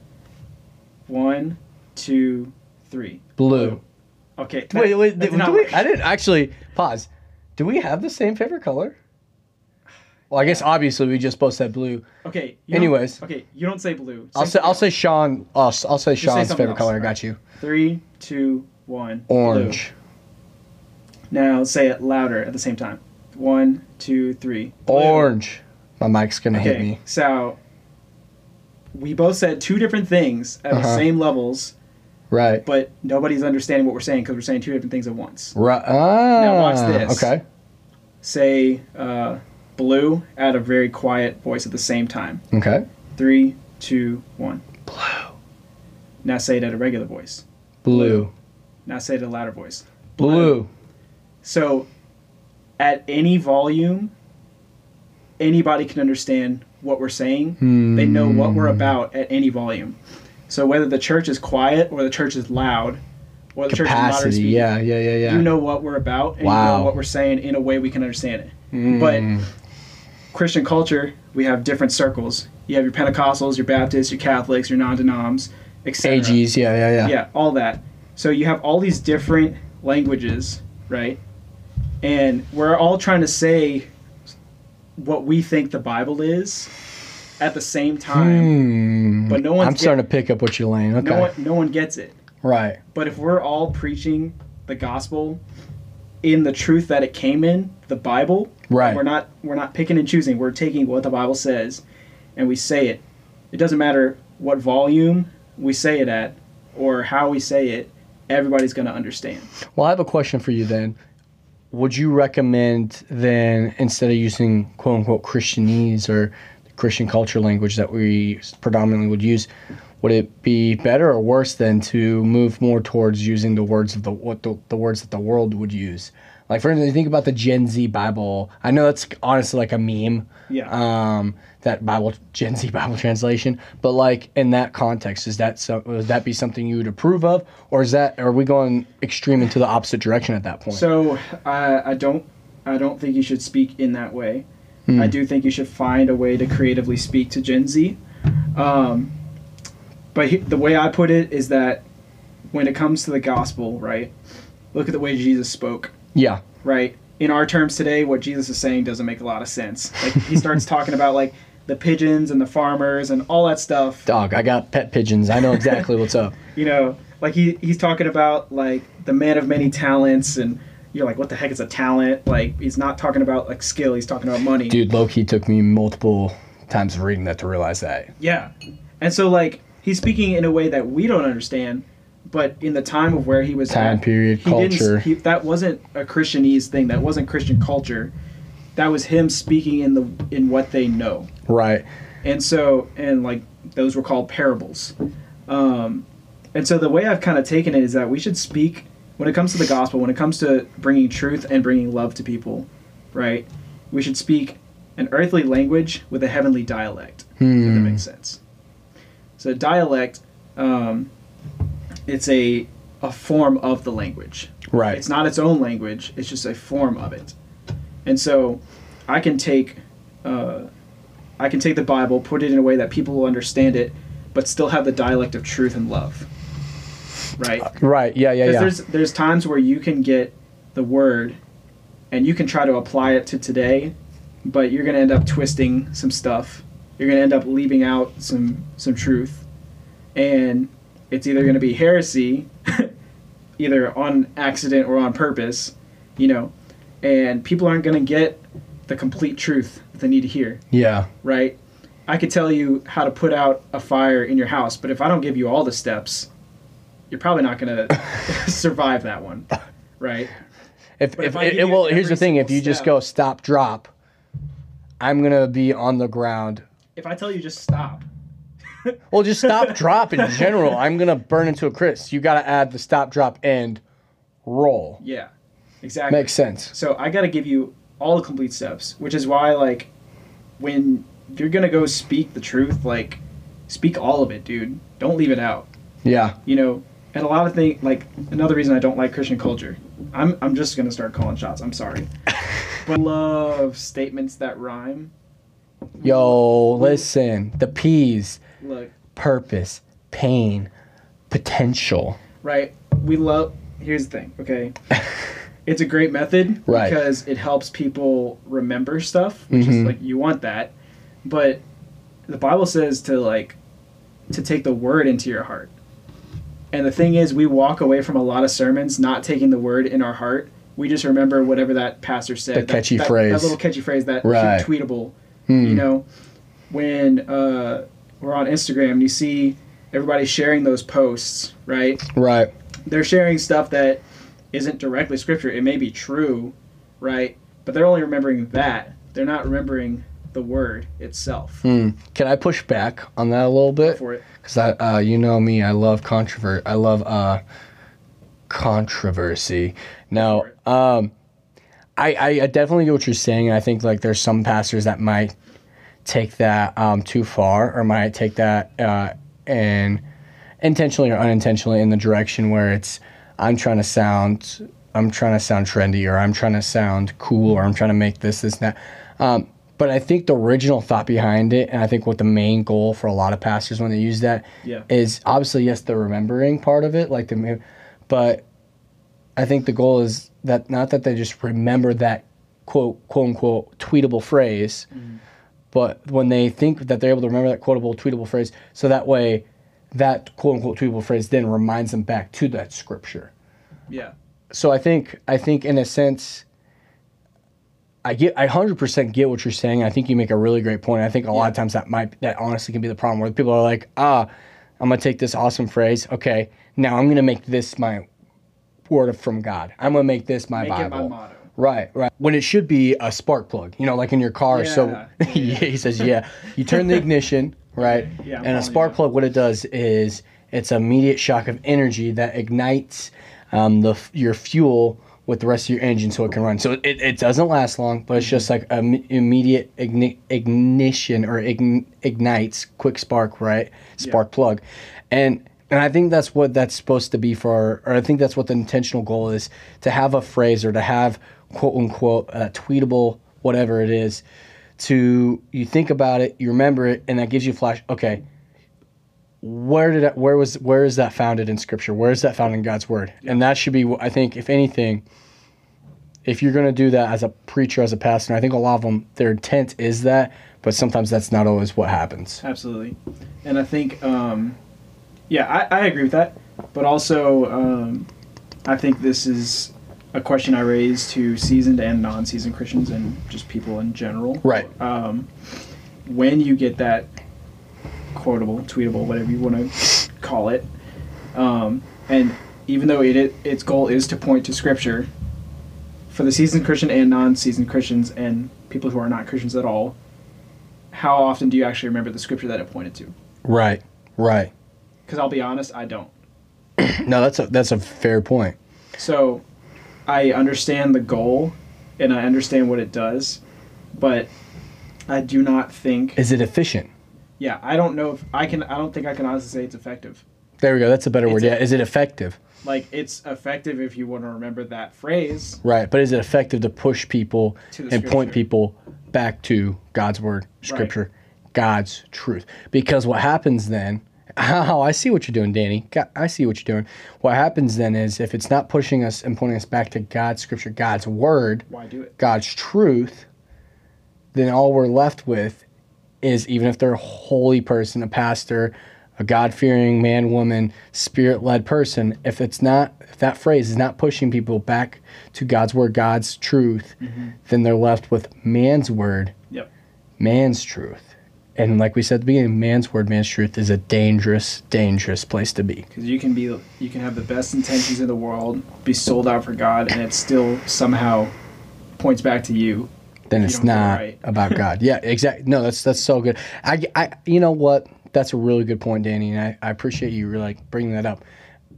One, two, three. Blue. Okay. that- Wait, wait. Did, did not do we. I didn't actually pause. Do we have the same favorite color? Well, I guess obviously we just both said blue. Okay. you don't- Anyways. Okay, you don't say blue. I'll say I'll say Sean. I'll, I'll say say Sean's something favorite else, color. I got you. three, two, one. blue. Orange. Now say it louder at the same time. One, two, three. blue. Orange. My mic's gonna hit Okay. me. So we both said two different things at the Uh-huh. same levels, Right. but nobody's understanding what we're saying because we're saying two different things at once. Right. Ah, watch this. Okay. Say uh, blue at a very quiet voice at the same time. Okay. Three, two, one. Blue. Now say it at a regular voice. Blue. Now say it at a louder voice. Blue. So, at any volume, anybody can understand what we're saying. They know what we're Hmm. about at any volume. So whether the church is quiet or the church is loud, or the church is moderate Capacity. speaking, Yeah. Yeah. Yeah. Yeah. you know what we're about and you Wow. know what we're saying in a way we can understand it. But Mm. Christian culture, we have different circles. You have your Pentecostals, your Baptists, your Catholics, your non-denoms, etc. AGs. Yeah. Yeah. Yeah. Yeah, all that. So you have all these different languages, right? And we're all trying to say what we think the Bible is at the same time. Hmm. But no one's I'm get- starting to pick up what you're laying. Okay. No one no one gets it. right. But if we're all preaching the gospel in the truth that it came in, the Bible, Right. we're not we're not picking and choosing. We're taking what the Bible says and we say it. It doesn't matter what volume we say it at or how we say it. Everybody's going to understand. Well, I have a question for you then. Would you recommend then instead of using quote unquote Christianese or the Christian culture language that we predominantly would use, would it be better or worse than to move more towards using the words of the what the, the words that the world would use? Like for instance, you think about the Gen Z Bible. I know that's honestly like a meme. Yeah. Um, that Bible Gen Z Bible translation, but like in that context, is that so? Would that be something you would approve of, or is that are we going extreme into the opposite direction at that point? So I I don't I don't think you should speak in that way. Hmm. I do think you should find a way to creatively speak to Gen Z. Um, but he, the way I put it is that when it comes to the gospel, right? Look at the way Jesus spoke, yeah, right? In our terms today, what Jesus is saying doesn't make a lot of sense. Like he starts talking about like the pigeons and the farmers and all that stuff. dog. I got pet pigeons. I know exactly what's up. you know like he he's talking about like the man of many talents and you're like what the heck is a talent like he's not talking about like skill he's talking about money Dude, Loki took me multiple times of reading that to realize that. yeah and so like he's speaking in a way that we don't understand but in the time of where he was Time at, period, he didn't- culture. he, that wasn't a christianese thing that wasn't christian culture that was him speaking in the in what they know Right. and so and like those were called parables um, and so the way i've kind of taken it is that we should speak when it comes to the gospel, when it comes to bringing truth and bringing love to people, right? We should speak an earthly language with a heavenly dialect. If that Hmm. makes sense. So dialect, um, it's a a form of the language. Right. It's not its own language. It's just a form of it. And so, I can take, uh, I can take the Bible, put it in a way that people will understand it, but still have the dialect of truth and love. Right. Right. Yeah. Yeah. Yeah. there's there's times where you can get the word, and you can try to apply it to today, but you're gonna end up twisting some stuff. You're gonna end up leaving out some some truth, and it's either gonna be heresy, either on accident or on purpose, you know, and people aren't gonna get the complete truth that they need to hear yeah. right? I could tell you how to put out a fire in your house, but if I don't give you all the steps, you're probably not going to survive that one, right? If, if, if it, well, here's the thing: if you just go stop, drop, I'm gonna be on the ground. If I tell you just stop, Well, just stop, drop in general. I'm gonna burn into a crisp. You gotta add the stop, drop, and roll. yeah, exactly. Makes sense. So I got to give you all the complete steps, which is why like when you're going to go speak the truth, like speak all of it, dude. Don't leave it out. Yeah. You know, and a lot of things like another reason I don't like Christian culture. I'm I'm just going to start calling shots. I'm sorry. but I love statements that rhyme. Yo, listen. The P's: Look, purpose, pain, potential. right? We love. Here's the thing, okay? It's a great method Right. because it helps people remember stuff, which is Mhm. like you want that. But the Bible says to like to take the word into your heart. And the thing is, we walk away from a lot of sermons not taking the word in our heart. We just remember whatever that pastor said. The that- catchy that, phrase. That little catchy phrase, that Right. tweetable. Hmm. You know, when uh, we're on Instagram and you see everybody sharing those posts, right? Right. they're sharing stuff that isn't directly scripture. It may be true, right? But they're only remembering that. They're not remembering the word itself. Hmm. Can I push back on that a little bit? For it. Because I, uh, you know me, I love controvert. I love uh, controversy. Now, um, I, I, I definitely get what you're saying. I think like there's some pastors that might take that um, too far, or might take that uh, and intentionally or unintentionally in the direction where it's I'm trying to sound I'm trying to sound trendy, or I'm trying to sound cool, or I'm trying to make this this and that. Um, but I think the original thought behind it, and I think what the main goal for a lot of pastors when they use that is Yeah. obviously yes the remembering part of it, like the, but I think the goal is that not that they just remember that quote quote unquote tweetable phrase, but when they think that they're able to remember that quotable tweetable phrase, so that way that quote unquote tweetable phrase then reminds them back to that scripture. Yeah. So I think I think in a sense I get I hundred percent get what you're saying. I think you make a really great point. I think a lot of times that might that honestly can be the problem where people are like, ah, I'm gonna take this awesome phrase. Okay, now I'm gonna make this my word from God. I'm gonna make this my Make it Bible. my motto. Right, right. When it should be a spark plug, you know, like in your car. So Yeah, yeah, yeah. he says, yeah. You turn the ignition, right? Yeah, and a spark plug, what it does is it's an immediate shock of energy that ignites um, the your fuel with the rest of your engine so it can run. So it, it doesn't last long, but it's Mm-hmm. just like an immediate igni- ignition or ign- ignites, quick spark, right? Spark plug. And and I think that's what that's supposed to be for, or I think that's what the intentional goal is to have a phrase or to have quote unquote a tweetable whatever it is. To you think about it, you remember it, and that gives you a flash. Okay, where did that, where was where is that founded in Scripture? Where is that found in God's Word? And that should be, I think, if anything, if you're going to do that as a preacher, as a pastor, I think a lot of them, their intent is that, but sometimes that's not always what happens. Absolutely. And I think, um, yeah, I, I agree with that. But also, um, I think this is a question I raise to seasoned and non seasoned Christians and just people in general. Right. Um, when you get that quotable, tweetable, whatever you want to call it, um, and even though it, it its goal is to point to Scripture, for the seasoned Christian and non seasoned Christians and people who are not Christians at all, how often do you actually remember the Scripture that it pointed to? Right. Right. Because I'll be honest, I don't. No, that's a that's a fair point. So, I understand the goal, and I understand what it does, but I do not think. Is it efficient? Yeah, I don't know if I can. I don't think I can honestly say it's effective. There we go. That's a better word. A- yeah. Is it effective? Like it's effective if you want to remember that phrase. Right. But is it effective to push people To and point people back to God's word, scripture, God's truth? Because what happens then, oh, I see what you're doing, Danny. I see what you're doing. What happens then is if it's not pushing us and pointing us back to God's scripture, God's word, Why do it? God's truth, then all we're left with is even if they're a holy person, a pastor, a God fearing man, woman, spirit led person, if it's not, if that phrase is not pushing people back to God's word, God's truth, mm-hmm. then they're left with man's word, Yep. man's truth. And like we said at the beginning, man's word, man's truth is a dangerous, dangerous place to be. Because you can be, you can have the best intentions in the world, be sold out for God, and it still somehow points back to you. then it's don't not right. about God. Yeah, exactly. No, that's that's so good. I, I, you know what? That's a really good point, Danny, and I, I appreciate you really like bringing that up.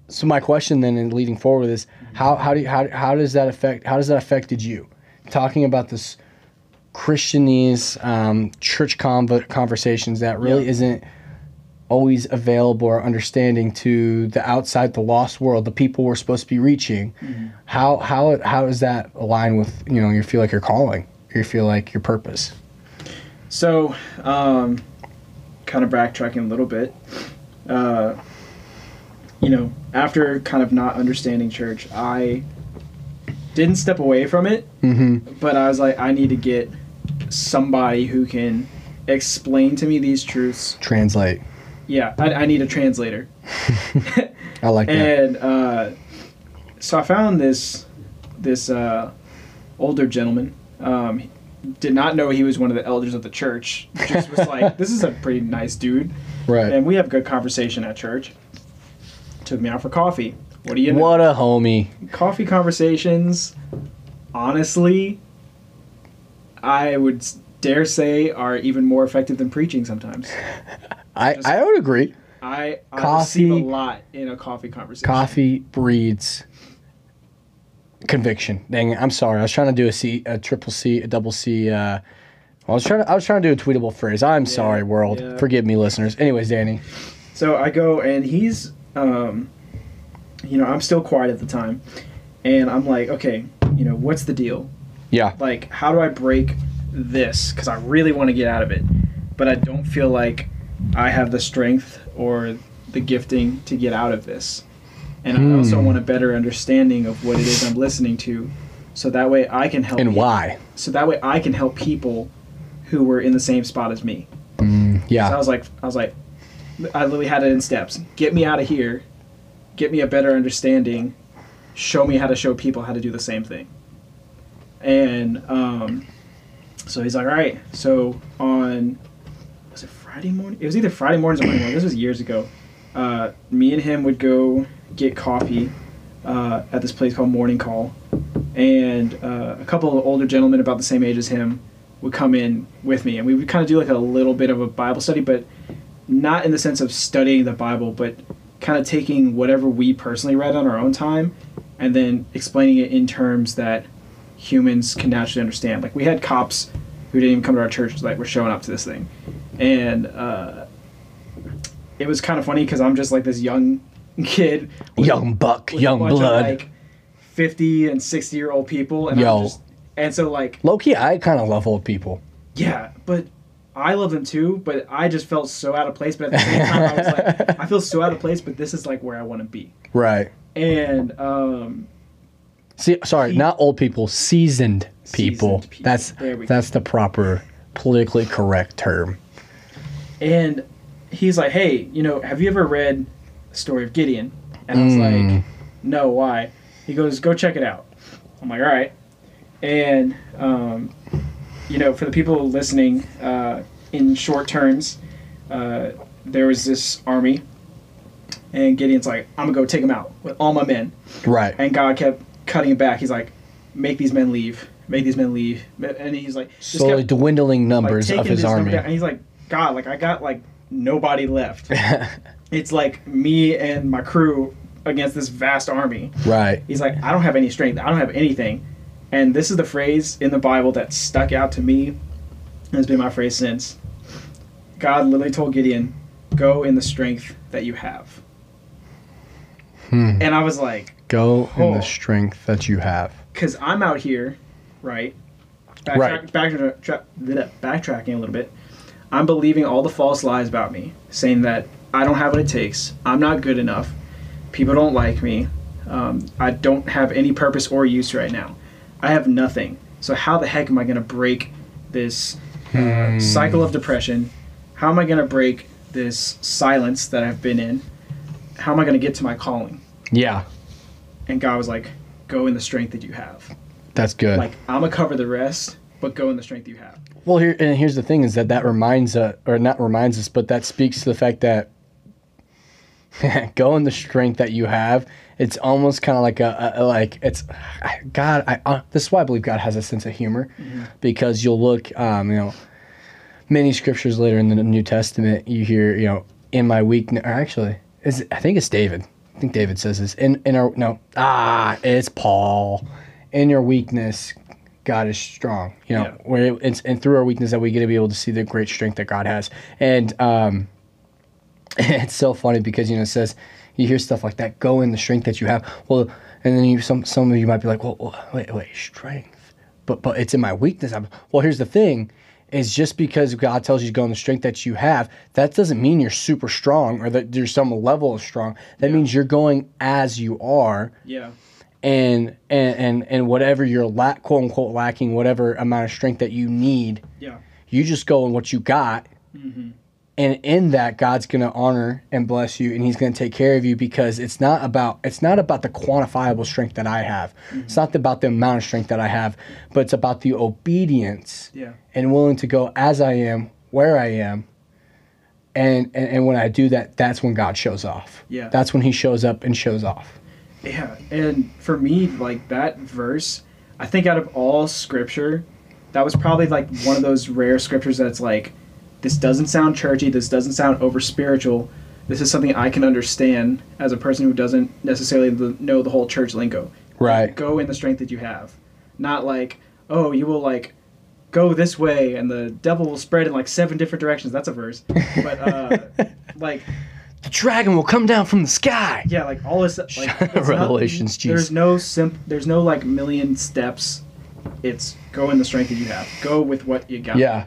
So my question then, in leading forward is, how how do you, how how does that affect how does that affected you? Talking about this Christianese um, church conv- conversations that really Yeah. isn't always available or understanding to the outside the lost world the people we're supposed to be reaching. How how how does that align with you know you feel like your calling? You feel like your purpose? So, um, kind of backtracking a little bit, uh, you know, after kind of not understanding church, I didn't step away from it, mm-hmm. but I was like, I need to get somebody who can explain to me these truths. translate Yeah, I, I need a translator. i like that And uh, so I found this this uh, older gentleman. Um, did not know he was one of the elders of the church. Just was like, this is a pretty nice dude, right and we have good conversation at church. Took me out for coffee. What do you know? what a homie Coffee conversations, honestly, I would dare say are even more effective than preaching sometimes. i Just- i would agree I, I Coffee- receive a lot in a coffee conversation. coffee breeds conviction dang it i'm sorry i was trying to do a c a triple c a double c uh I was trying to I was trying to do a tweetable phrase. I'm sorry, world. yeah. Forgive me, listeners. Anyways, Danny. So I go and he's, um, you know, I'm still quiet at the time, and I'm like, okay, you know, what's the deal? Yeah. Like, how do I break this? Because I really want to get out of it, but I don't feel like I have the strength or the gifting to get out of this, and I also Hmm. want a better understanding of what it is I'm listening to, so that way I can help. And people- why? So that way I can help people who were in the same spot as me. Yeah. So I was like, I was like, I literally had it in steps. Get me out of here. Get me a better understanding. Show me how to show people how to do the same thing. And um, so he's like, all right. So on was it Friday morning? It was either Friday mornings or Monday morning. This was years ago. Uh, me and him would go get coffee uh, at this place called Morning Call, and uh, a couple of older gentlemen about the same age as him would come in with me, and we would kind of do like a little bit of a Bible study, but not in the sense of studying the Bible, but kind of taking whatever we personally read on our own time and then explaining it in terms that humans can naturally understand. Like we had cops who didn't even come to our church that were showing up to this thing, and uh, it was kind of funny because I'm just like this young kid, Young buck, young bunch of, blood. like fifty and sixty year old people, and Yo. Just, and so like Low key, I kind of love old people. yeah, but I love them too. But I just felt so out of place. But at the same time, I was like, I feel so out of place. But this is like where I want to be. Right. And um, See, sorry, not old people, seasoned people. Seasoned people. That's we go. that's the proper politically correct term. and he's like, hey, you know, have you ever read the story of Gideon? And I was Mm. like, no, why? He goes, go check it out. I'm like, all right. And um, you know, for the people listening, uh, in short terms, uh, there was this army, and Gideon's like, I'm gonna go take them out with all my men. Right. And God kept cutting it back. He's like, make these men leave, make these men leave, and he's like, Slowly kept, dwindling like, numbers of his army. And he's like, God, like I got like nobody left. it's like me and my crew against this vast army. Right. He's like, I don't have any strength. I don't have anything. And this is the phrase in the Bible that stuck out to me and has been my phrase since. God literally told Gideon, Go in the strength that you have. Hmm. And I was like, Go in Oh. the strength that you have. because I'm out here, right? Backtrack, Right. Backtra- tra- bleh, backtracking a little bit. I'm believing all the false lies about me, saying that I don't have what it takes. I'm not good enough. People don't like me. Um, I don't have any purpose or use right now. I have nothing. So how the heck am I going to break this uh, cycle of depression? How am I going to break this silence that I've been in? How am I going to get to my calling? Yeah. And God was like, "Go in the strength that you have." That's good. like I'm gonna cover the rest, but go in the strength you have. Well, here and here's the thing: is that that reminds uh, or not reminds us, but that speaks to the fact that go in the strength that you have. It's almost kind of like a, a like it's God. I uh, this is why I believe God has a sense of humor, because you'll look, um, you know, many scriptures later in the New Testament, you hear, you know, in my weakness. Or actually, is I think it's David. Think David says this in in our no ah it's Paul. In your weakness, God is strong. You know, Yeah. where it's and through our weakness that we get to be able to see the great strength that God has. And um, it's so funny because you know it says you hear stuff like that. Go in the strength that you have. Well, and then you some some of you might be like, well, well wait, wait, strength. But but it's in my weakness. I'm, well, here's the thing. Is just because God tells you to go in the strength that you have, that doesn't mean you're super strong or that there's some level of strong. That means you're going as you are Yeah. and and and, and whatever you're lack quote unquote lacking, whatever amount of strength that you need, Yeah. you just go in what you got. Mm-hmm. And in that, God's gonna honor and bless you, and He's gonna take care of you because it's not about it's not about the quantifiable strength that I have. Mm-hmm. It's not about the amount of strength that I have, but it's about the obedience Yeah. and willing to go as I am, where I am. And, and and when I do that, that's when God shows off. Yeah. That's when He shows up and shows off. Yeah. And for me, like that verse, I think out of all scripture, that was probably like one of those rare scriptures that's like, this doesn't sound churchy, this doesn't sound over spiritual. This is something I can understand as a person who doesn't necessarily know the whole church lingo. Right. Go in the strength that you have. Not like, oh, you will like go this way and the devil will spread in like seven different directions. That's a verse. But uh like The dragon will come down from the sky. yeah, like all this like not- Revelations, jeez. There's no simp. There's no like million steps. It's go in the strength that you have. Go with what you got. Yeah.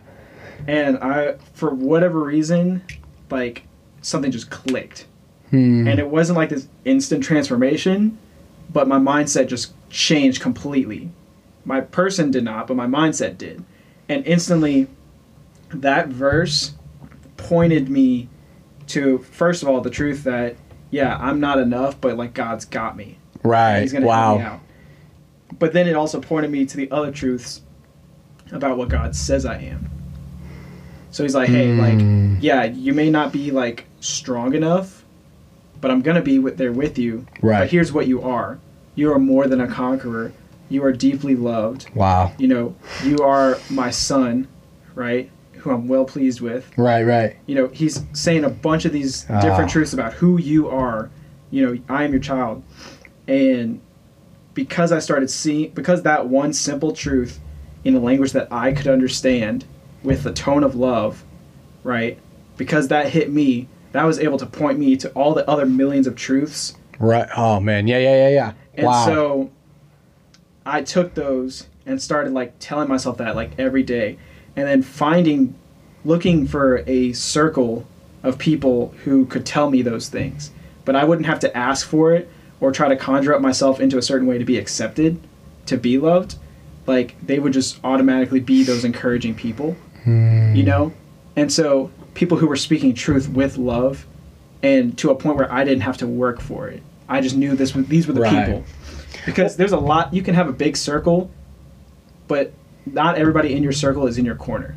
And I, for whatever reason, like something just clicked, Hmm. and it wasn't like this instant transformation, but my mindset just changed completely. My person did not, but my mindset did, and instantly, that verse pointed me to first of all the truth that yeah I'm not enough, but like God's got me. Right. He's gonna help me wow. out. But then it also pointed me to the other truths about what God says I am. So he's like, hey, Mm. like, yeah, you may not be like strong enough, but I'm gonna be with, there with you. Right. But here's what you are: you are more than a conqueror. You are deeply loved. Wow. You know, you are my son, right? Who I'm well pleased with Right. Right. you know he's saying a bunch of these Ah. different truths about who you are you know i am your child and because i started seeing because that one simple truth in a language that i could understand with the tone of love right because that hit me that was able to point me to all the other millions of truths Right. Oh man. Yeah. Yeah. Yeah. Yeah. and wow. so I took those and started like telling myself that like every day. And then finding looking for a circle of people who could tell me those things. But I wouldn't have to ask for it or try to conjure up myself into a certain way to be accepted, to be loved. Like they would just automatically be those encouraging people. Hmm. You know? And so people who were speaking truth with love and to a point where I didn't have to work for it. I just knew this was these were the Right. people. Because there's a lot you can have a big circle, but not everybody in your circle is in your corner.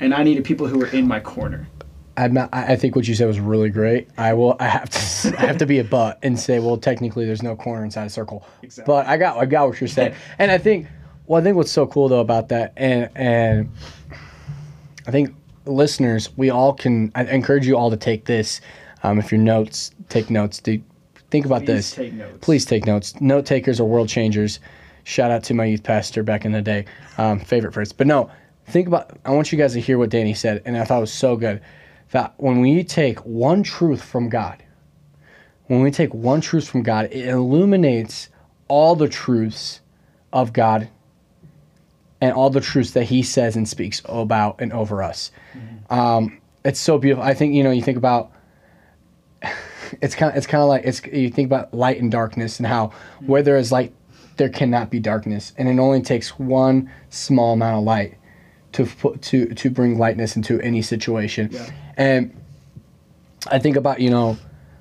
And I needed people who were in my corner. I'm not, I I think what you said was really great. I will. I have to. I have to be a butt and say, well, technically, there's no corner inside a circle. Exactly. But I got. I got what you're saying. And I think. Well, I think what's so cool though about that, and and I think listeners, we all can. I encourage you all to take this. Um, if your notes, take notes. To think about Please this. take notes. Please take notes. Note takers are world changers. Shout out to my youth pastor back in the day. Um, favorite verse. But no, think about. I want you guys to hear what Danny said, and I thought it was so good. That when we take one truth from God, when we take one truth from God, it illuminates all the truths of God and all the truths that He says and speaks about and over us. Um, it's so beautiful. I think you know. You think about it's kind of it's kind of like it's you think about light and darkness and how where there is light there cannot be darkness and it only takes one small amount of light to put to to bring lightness into any situation Yeah. and i think about you know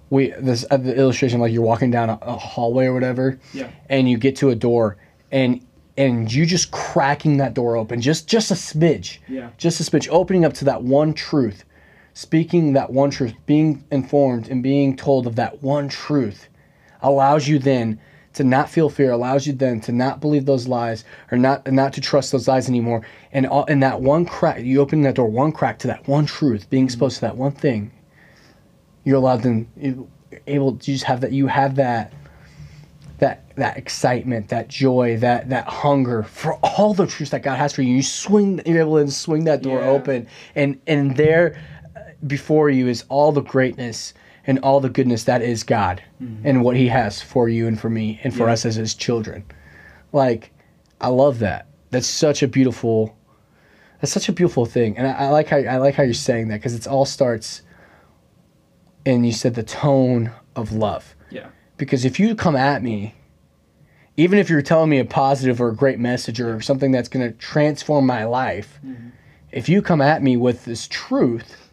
we this uh, the illustration like you're walking down a, a hallway or whatever Yeah. and you get to a door and and you just cracking that door open just just a smidge. Yeah. just a smidge opening up to that one truth speaking that one truth being informed and being told of that one truth allows you then to not feel fear allows you then to not believe those lies or not not to trust those lies anymore. And all and that one crack you open that door one crack to that one truth being mm-hmm. exposed to that one thing you're allowed then able to just have that you have that that that excitement, that joy, that that hunger for all the truths that God has for you. You swing, you're able to swing that door Yeah. open, and and there uh, before you is all the greatness and all the goodness that is God and what He has for you and for me and for Yeah. us as His children. Like, I love that. That's such a beautiful. That's such a beautiful thing, and I, I like how I like how you're saying that because it all starts. And you said the tone of love Yeah. Because if you come at me even if you're telling me a positive or a great message or something that's going to transform my life if you come at me with this truth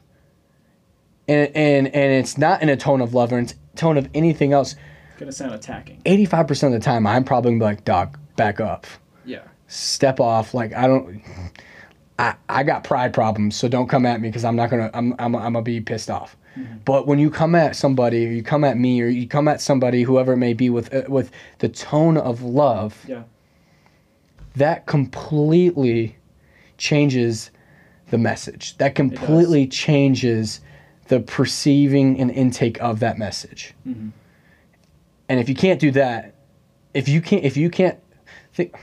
and, and and it's not in a tone of love or in a tone of anything else It's Gonna sound attacking. 85% of the time i'm probably gonna be like dog back up Yeah. step off like i don't i i got pride problems so don't come at me because i'm not gonna i'm i'm, I'm gonna be pissed off but when you come at somebody or you come at me or you come at somebody whoever it may be with uh, with the tone of love Yeah. that completely changes the message that completely changes the perceiving and intake of that message Mhm. and if you can't do that if you can't if you can't think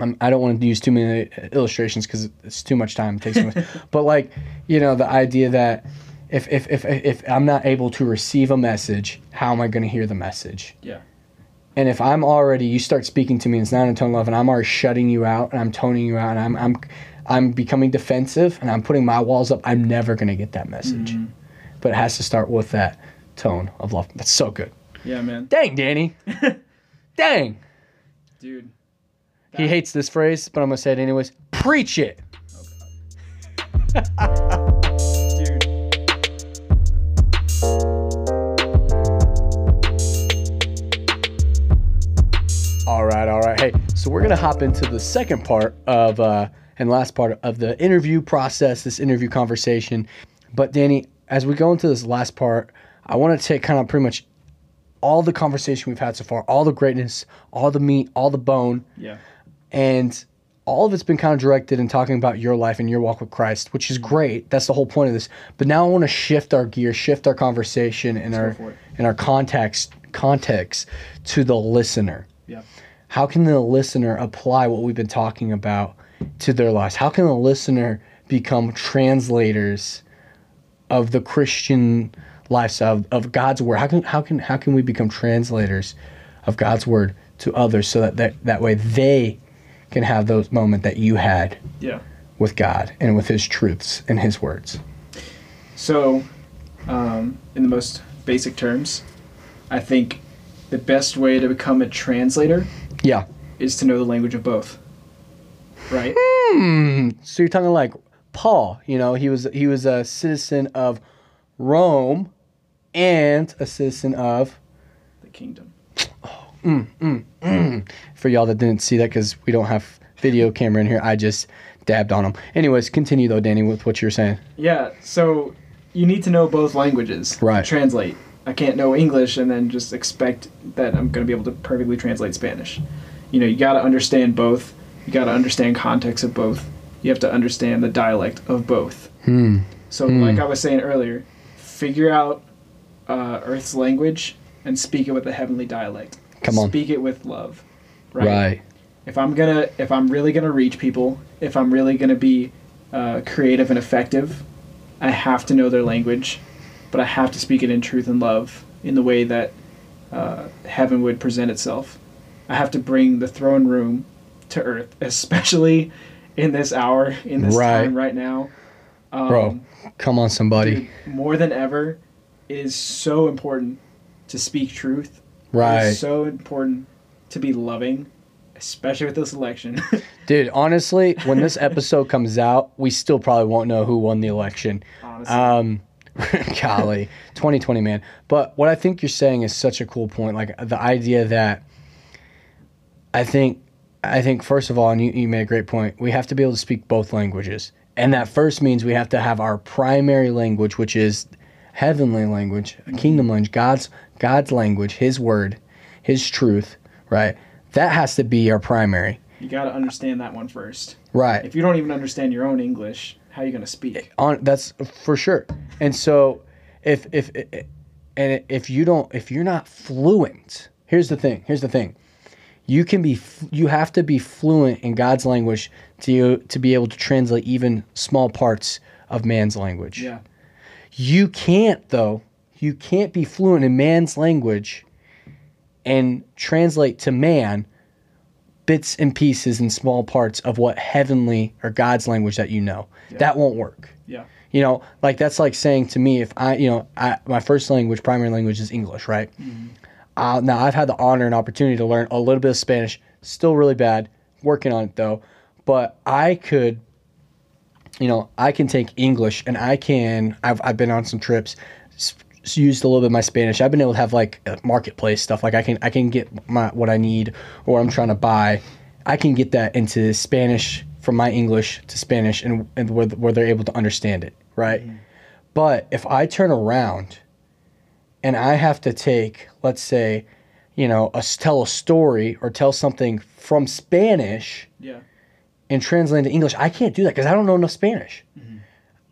I'm, I don't want to use too many illustrations because it's too much time. It takes too much. but like, you know, the idea that if, if, if, if I'm not able to receive a message, how am I going to hear the message? Yeah. And if I'm already, you start speaking to me, and it's not in tone of love, and I'm already shutting you out, and I'm toning you out, and I'm, I'm, I'm becoming defensive, and I'm putting my walls up, I'm never going to get that message. Mm-hmm. But it has to start with that tone of love. That's so good. Yeah, man. Dang, Danny. Dang. Dude. He hates this phrase, but I'm going to say it anyways. Preach it. so we're gonna hop into the second part of uh, and last part of the interview process, this interview conversation. But Danny, as we go into this last part, I want to take kind of pretty much all the conversation we've had so far, all the greatness, all the meat, all the bone, Yeah. and all of it's been kind of directed in talking about your life and your walk with Christ, which is great. That's the whole point of this. But now I want to shift our gear, shift our conversation and our for it. and our context context to the listener Yeah. How can the listener apply what we've been talking about to their lives? How can the listener become translators of the Christian lifestyle of, of God's word? How can how can how can we become translators of God's word to others so that that, that way they can have those moment that you had Yeah. with God and with his truths and his words? So, um, in the most basic terms, I think the best way to become a translator Yeah. is to know the language of both. Right? Hmm. So you're talking like Paul, you know, he was he was a citizen of Rome and a citizen of the kingdom. Oh, mm, mm, mm. for y'all that didn't see that because we don't have video camera in here, I just dabbed on him. Anyways, continue though, Danny, with what you were saying. Yeah, so you need to know both languages Right. to translate. I can't know English and then just expect that I'm going to be able to perfectly translate Spanish. You know, you got to understand both. You got to understand context of both. You have to understand the dialect of both. Hmm. So, like I was saying earlier, figure out uh, Earth's language and speak it with a heavenly dialect. Come on. Speak it with love. Right. If I'm gonna, if I'm really gonna reach people, if I'm really gonna be uh, creative and effective, I have to know their language, but I have to speak it in truth and love in the way that uh, heaven would present itself. I have to bring the throne room to earth, especially in this hour, in this Right. time right now. Um, Bro, come on, somebody. dude, more than ever, it is so important to speak truth. Right. is so important to be loving, especially with this election. Dude, honestly, when this episode comes out, we still probably won't know who won the election. Honestly. Um, golly, 2020, man. But what I think you're saying is such a cool point. Like the idea that I think, I think first of all, and you, you made a great point. We have to be able to speak both languages, and that first means we have to have our primary language, which is heavenly language, a kingdom language, God's God's language, His word, His truth. Right. That has to be our primary. you got to understand that one first. Right. If you don't even understand your own English, how are you going to speak? Eh, on that's for sure and so if if eh, eh, and if you don't if you're not fluent here's the thing here's the thing you can be you have to be fluent in god's language to to be able to translate even small parts of man's language Yeah. you can't though you can't be fluent in man's language and translate to man bits and pieces and small parts of what heavenly or god's language that you know that won't work Yeah. you know, like that's like saying to me if I, you know, I, my first language, primary language is English, right? Uh, now I've had the honor and opportunity to learn a little bit of Spanish. Still really bad, working on it though. But I could, you know, I can take English and I can. I've I've been on some trips, used a little bit of my Spanish. I've been able to have like uh, marketplace stuff. Like I can I can get my what I need or I'm trying to buy. I can get that into Spanish from my English to Spanish and, and where, where they're able to understand it, right? But if I turn around and I have to take, let's say, you know, a, tell a story or tell something from Spanish Yeah. and translate into English, I can't do that because I don't know enough Spanish.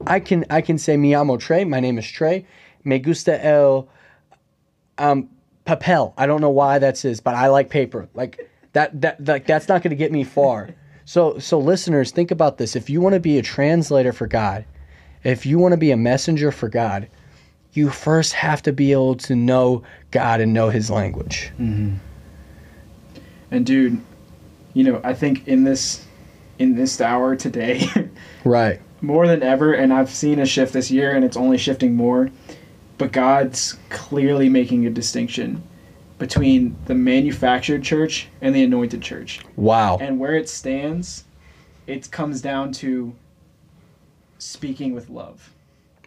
I can I can say mi amo Tre, my name is Tre. Me gusta el um papel. I don't know why that's is, but I like paper. Like that that like that's not going to get me far. So so listeners, think about this. If you want to be a translator for God, if you want to be a messenger for God, you first have to be able to know God and know his language. And dude, you know, I think in this in this hour today, Right. more than ever, and I've seen a shift this year, and it's only shifting more. But God's clearly making a distinction between the manufactured church and the anointed church. Wow. And where it stands, it comes down to speaking with love,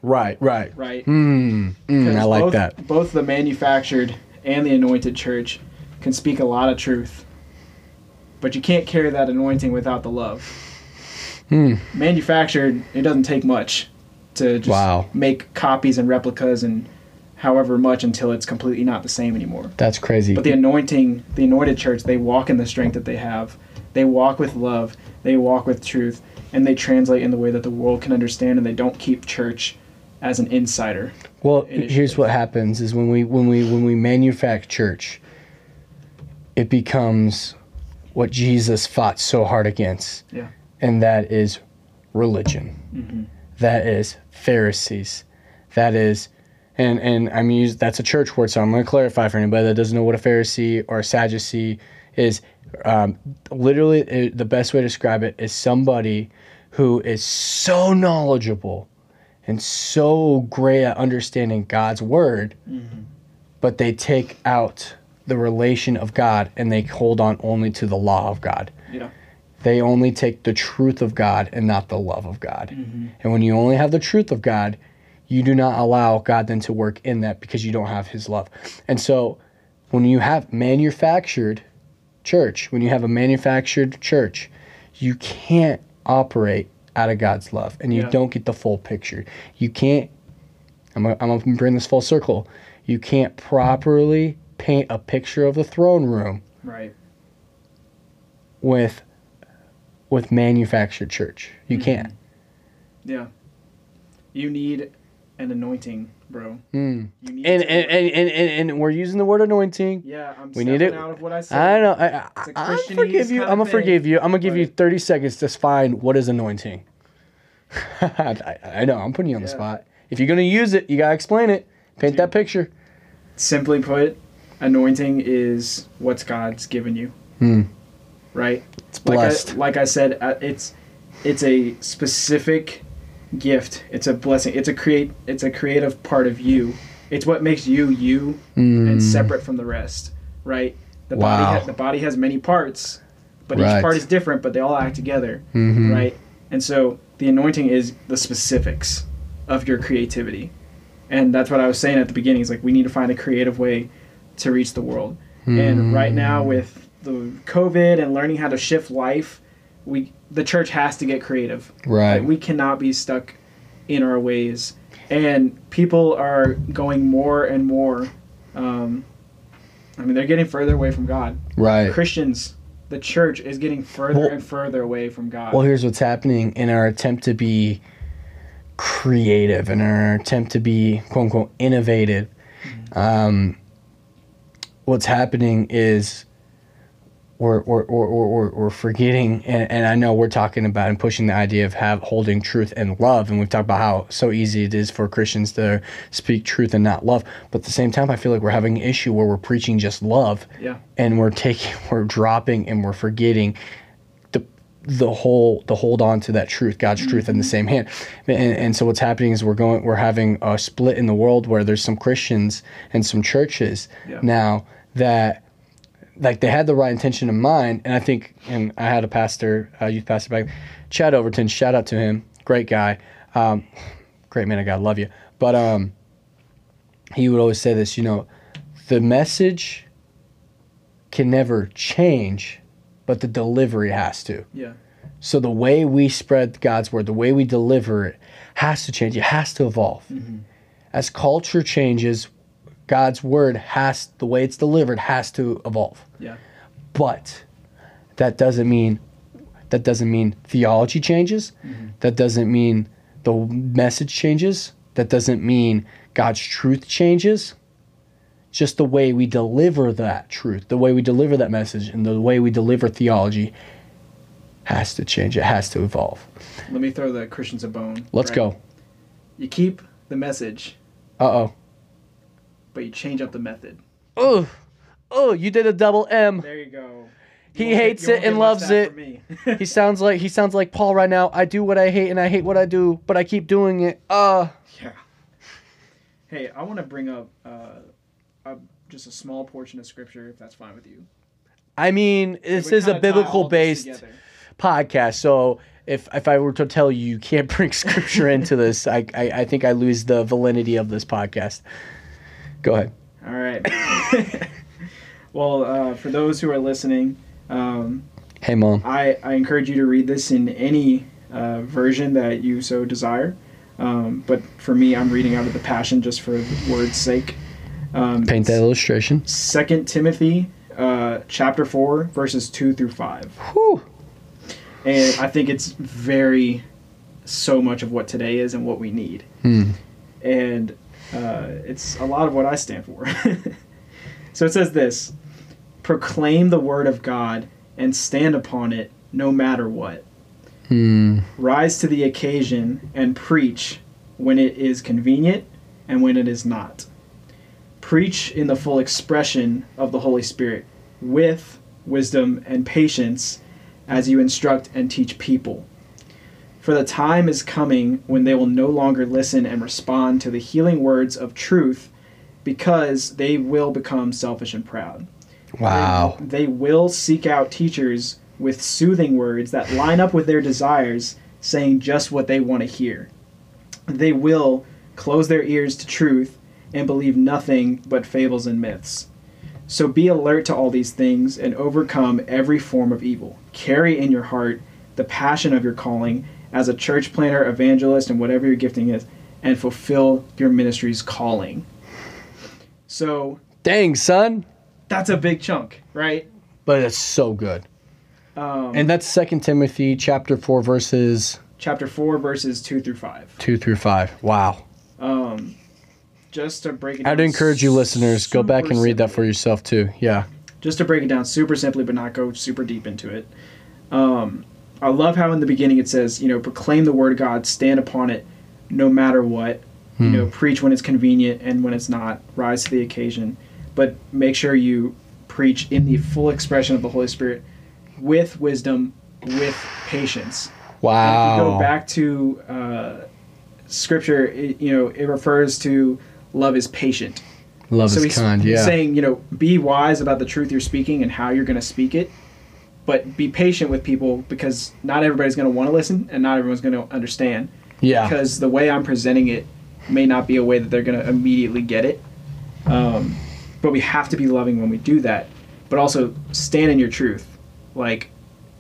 Right, right. right? Hmm. mm, I like both, that. Both the manufactured and the anointed church can speak a lot of truth, but you can't carry that anointing without the love. Hmm. Manufactured, it doesn't take much to just Wow. make copies and replicas and however much until it's completely not the same anymore. That's crazy. But the anointing, the anointed church, they walk in the strength that they have. They walk with love. They walk with truth, and they translate in the way that the world can understand. And they don't keep church as an insider. Well, initiative. here's what happens: is when we when we when we manufacture church, it becomes what Jesus fought so hard against, Yeah. and that is religion. Mm-hmm. That is Pharisees. That is, and and I'm use that's a church word, so I'm going to clarify for anybody that doesn't know what a Pharisee or a Sadducee is. Um, literally, it, the best way to describe it is somebody who is so knowledgeable and so great at understanding God's word, but they take out the relation of God and they hold on only to the law of God. Yeah. They only take the truth of God and not the love of God. Mm-hmm. And when you only have the truth of God, you do not allow God then to work in that because you don't have his love. And so when you have manufactured church, when you have a manufactured church, you can't operate out of God's love and you Yeah. don't get the full picture. You can't, I'm going I'm to bring this full circle. You can't properly paint a picture of the throne room Right. with with manufactured church. You can't. Yeah. You need an anointing, bro. Mm. And, and, and, and, and, we're using the word anointing. yeah, I'm we need it. out of what I said. I know. I, I, It's a I'm Christianese forgive you. I'm gonna forgive you. I'm gonna give you 30 seconds to find what is anointing. I, I know. I'm putting you on the spot. If you're gonna use it, you gotta explain it. Paint that picture. Simply put, anointing is what's God's given you, Hmm. Right? It's Like blessed. I, like I said, uh, it's it's a specific gift. It's a blessing. It's a create. It's a creative part of you. It's what makes you you Mm. and separate from the rest, right? The body Wow. ha- the body has many parts, but Right. each part is different, but they all act together, Mhm. right? And so the anointing is the specifics of your creativity. And that's what I was saying at the beginning. Is like we need to find a creative way to reach the world. And right now Mm. with the COVID and learning how to shift life, we the church has to get creative. Right. Like, we cannot be stuck in our ways. And people are going more and more. Um, I mean, they're getting further away from God. Right. Christians, the church is getting further Well- and further away from God. Well, here's what's happening in our attempt to be creative, in our attempt to be quote unquote innovative. Um, what's happening is we're, we're, we're, we're, we're forgetting, and, and I know we're talking about and pushing the idea of have holding truth and love, and we've talked about how so easy it is for Christians to speak truth and not love. But at the same time, I feel like we're having an issue where we're preaching just love, yeah. and we're taking we're dropping and we're forgetting the the whole the hold on to that truth god's truth in the mm-hmm. same hand and, and so what's happening is we're going we're having a split in the world where there's some christians and some churches Yeah. now that like they had the right intention in mind and i think and i had a pastor a youth pastor back chad overton shout out to him great guy um, great man of god love you but um he would always say this you know the message can never change, but the delivery has to. Yeah. So the way we spread God's word, the way we deliver it, has to change. It has to evolve. As culture changes, God's word has the way it's delivered has to evolve. Yeah. But that doesn't mean that doesn't mean theology changes. That doesn't mean the message changes. That doesn't mean God's truth changes. Just the way we deliver that truth, the way we deliver that message, and the way we deliver theology has to change. It has to evolve. Let me throw the Christians a bone. Let's right? go. You keep the message, Uh oh. But you change up the method. Oh, oh, you did a double M. There you go. He You won't get- hates it and loves it. me. He sounds like he sounds like Paul right now. I do what I hate and I hate what I do, but I keep doing it. Uh Yeah. Hey, I want to bring up uh, a, just a small portion of scripture, if that's fine with you. I mean, this We is a kinda tie all biblical this based podcast, so if if I were to tell you you can't bring scripture into this, I, I I think I lose the validity of this podcast. Go ahead. All right. well, uh, for those who are listening, um, Hey mom. I, I encourage you to read this in any uh, version that you so desire. Um, but for me, I'm reading out of the Passion just for the word's sake. Um, Paint that illustration. Second Timothy, uh, chapter four, verses two through five, Whew. and I think it's very so much of what today is and what we need, Hmm. and uh, it's a lot of what I stand for. so it says this: proclaim the word of God and stand upon it, no matter what. Hmm. Rise to the occasion and preach when it is convenient and when it is not. Preach in the full expression of the Holy Spirit with wisdom and patience as you instruct and teach people. For the time is coming when they will no longer listen and respond to the healing words of truth because they will become selfish and proud. Wow. They will seek out teachers with soothing words that line up with their desires, saying just what they want to hear. They will close their ears to truth and believe nothing but fables and myths. So be alert to all these things and overcome every form of evil. Carry in your heart the passion of your calling as a church planter, evangelist, and whatever your gifting is, and fulfill your ministry's calling. So Dang, son. that's a big chunk, right? But it's so good. Um, And that's Second Timothy chapter four verses chapter 4 verses 2 through 5 two through five. Wow. Um, just to break it I'd encourage you listeners, go back and read that for yourself too. Yeah. just to break it down super simply but not go super deep into it um, i love how in the beginning it says you know proclaim the word of god stand upon it no matter what you know preach when it's convenient and when it's not rise to the occasion but make sure you preach in the full expression of the holy spirit with wisdom with patience Wow. if you go back to uh, scripture it, you know it refers to love is patient Love so is he's, kind. Yeah. saying, you know, be wise about the truth you're speaking and how you're going to speak it, but be patient with people because not everybody's going to want to listen and not everyone's going to understand. yeah. Because the way I'm presenting it may not be a way that they're going to immediately get it. Um, but we have to be loving when we do that, but also stand in your truth, like,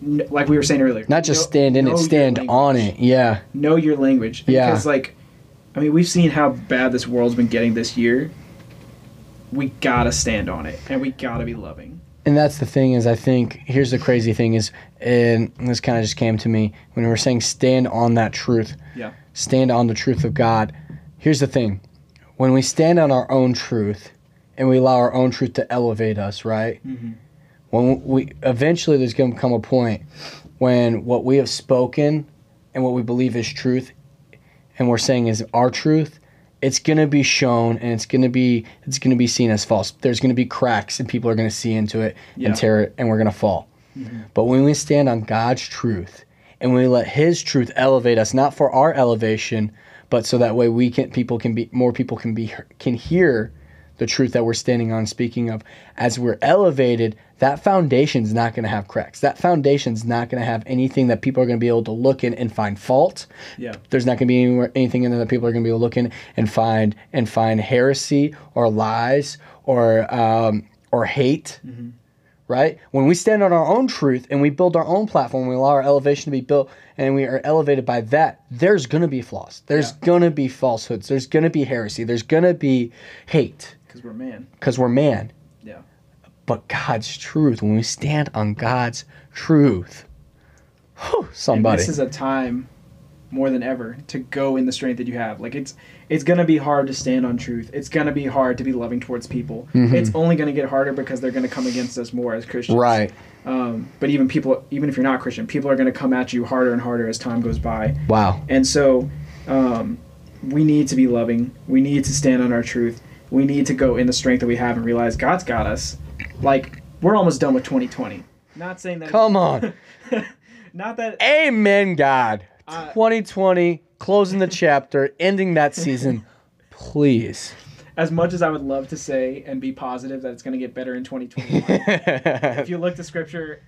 n- like we were saying earlier. Not just Know- stand in it, stand on it. Yeah. Know your language. Yeah. Because like, I mean, we've seen how bad this world's been getting this year. We gotta stand on it, and we gotta be loving. And that's the thing is I think here's the crazy thing is and this kind of just came to me when we were saying stand on that truth. Yeah. Stand on the truth of God. Here's the thing. When we stand on our own truth and we allow our own truth to elevate us, right? Mm-hmm. When we eventually there's going to come a point when what we have spoken and what we believe is truth and we're saying is our truth it's going to be shown and it's going to be it's going to be seen as false. There's going to be cracks and people are going to see into it Yeah. and tear it and we're going to fall mm-hmm. but when we stand on god's truth and we let his truth elevate us not for our elevation but so that way we can people can be more people can be can hear the truth that we're standing on speaking of as we're elevated that foundation's not going to have cracks. That foundation's not going to have anything that people are going to be able to look in and find fault. Yeah. there's not going to be anywhere, anything in there that people are going to be able to look in and find and find heresy or lies or um, or hate. Right? When we stand on our own truth and we build our own platform we allow our elevation to be built and we are elevated by that there's going to be flaws. There's Yeah. going to be falsehoods. There's going to be heresy. There's going to be hate. Because we're man. because we're man. But god's truth when we stand on god's truth whew, somebody And this is a time more than ever to go in the strength that you have. Like it's it's gonna be hard to stand on truth. It's gonna be hard to be loving towards people. It's only gonna get harder because they're gonna come against us more as Christians. Mm-hmm. right Um, but even people, even if you're not Christian, people are gonna come at you harder and harder as time goes by. wow And so, um, we need to be loving. We need to stand on our truth. We need to go in the strength that we have and realize God's got us. Like we're almost done with 2020. Not saying that. come on Not that. Amen, God. Uh, 2020, closing the chapter, ending that season. Please. As much as I would love to say and be positive that it's going to get better in 2021, if you look to Scripture,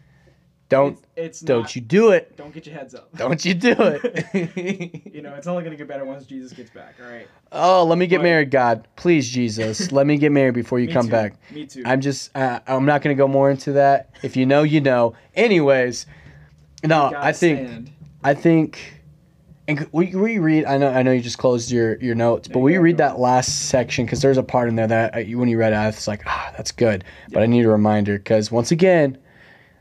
don't it's, it's don't not, you do it. Don't get your heads up. Don't you do it. You know, it's only going to get better once Jesus gets back. All right. oh, let me get But- married, God. Please, Jesus. Let me get married before you Me come too. back. Me too. I'm just uh, I'm not going to go more into that. If you know, you know. Anyways, no, I think stand. I think and we we read. I know I know you just closed your your notes, but Yeah, we yeah, read that last section because there's a part in there that I, when you read it, I was like, ah, that's good. But I need a reminder because once again,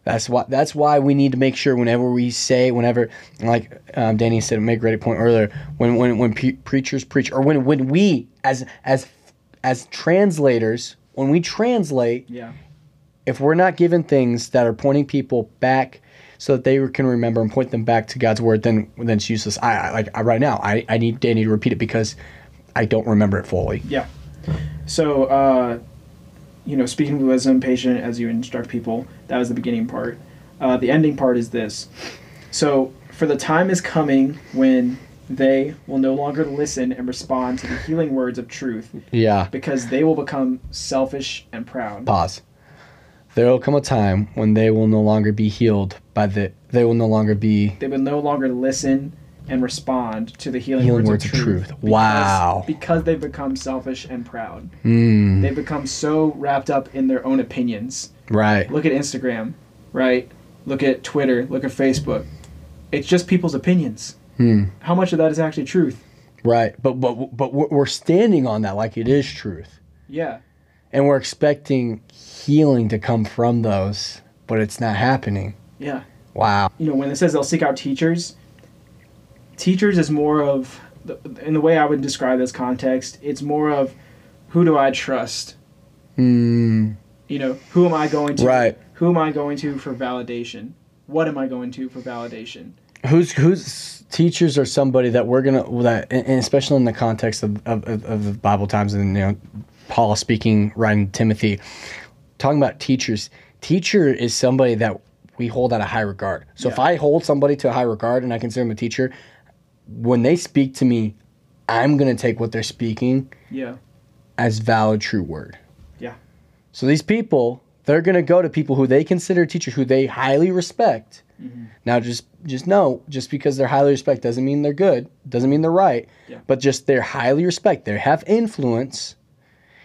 that's why that's why we need to make sure whenever we say whenever like um, Danny said, make a great point earlier when when when pre- preachers preach or when when we as as as translators when we translate Yeah. if we're not given things that are pointing people back so that they can remember and point them back to God's word, then then it's useless. I, I like I, right now. I, I need Danny to repeat it because I don't remember it fully. Yeah. So, uh, you know, speaking with wisdom, patient as you instruct people, that was the beginning part. Uh, the ending part is this. So, for the time is coming when they will no longer listen and respond to the healing words of truth Yeah. because they will become selfish and proud. Pause. There will come a time when they will no longer be healed by the. They will no longer be. They will no longer listen and respond to the healing, Healing words, words of of truth. truth. because- Wow. Because they've become selfish and proud. Mm, They've become so wrapped up in their own opinions right. look at Instagram, right? Look at Twitter, look at Facebook. It's just people's opinions. Hmm. How much of that is actually truth? Right. But but but we're we're standing on that like it is truth, Yeah. and we're expecting healing to come from those, but it's not happening. Yeah. Wow. You know, when it says they'll seek out teachers, teachers is more of in the way I would describe this context, it's more of who do I trust? Mm, You know, who am I going to? Right. Who am I going to for validation? What am I going to for validation? who's who's teachers are somebody that we're gonna that and especially in the context of, of, of the Bible times and you know Paul speaking writing Timothy talking about teachers teacher is somebody that we hold at a high regard so if I hold somebody to a high regard and I consider them a teacher when they speak to me I'm gonna take what they're speaking Yeah. as valid true word Yeah. so these people they're gonna go to people who they consider teachers who they highly respect mm-hmm. now just just know, just because they're highly respect doesn't mean they're good, doesn't mean they're right. Yeah. But just they're highly respect. They have influence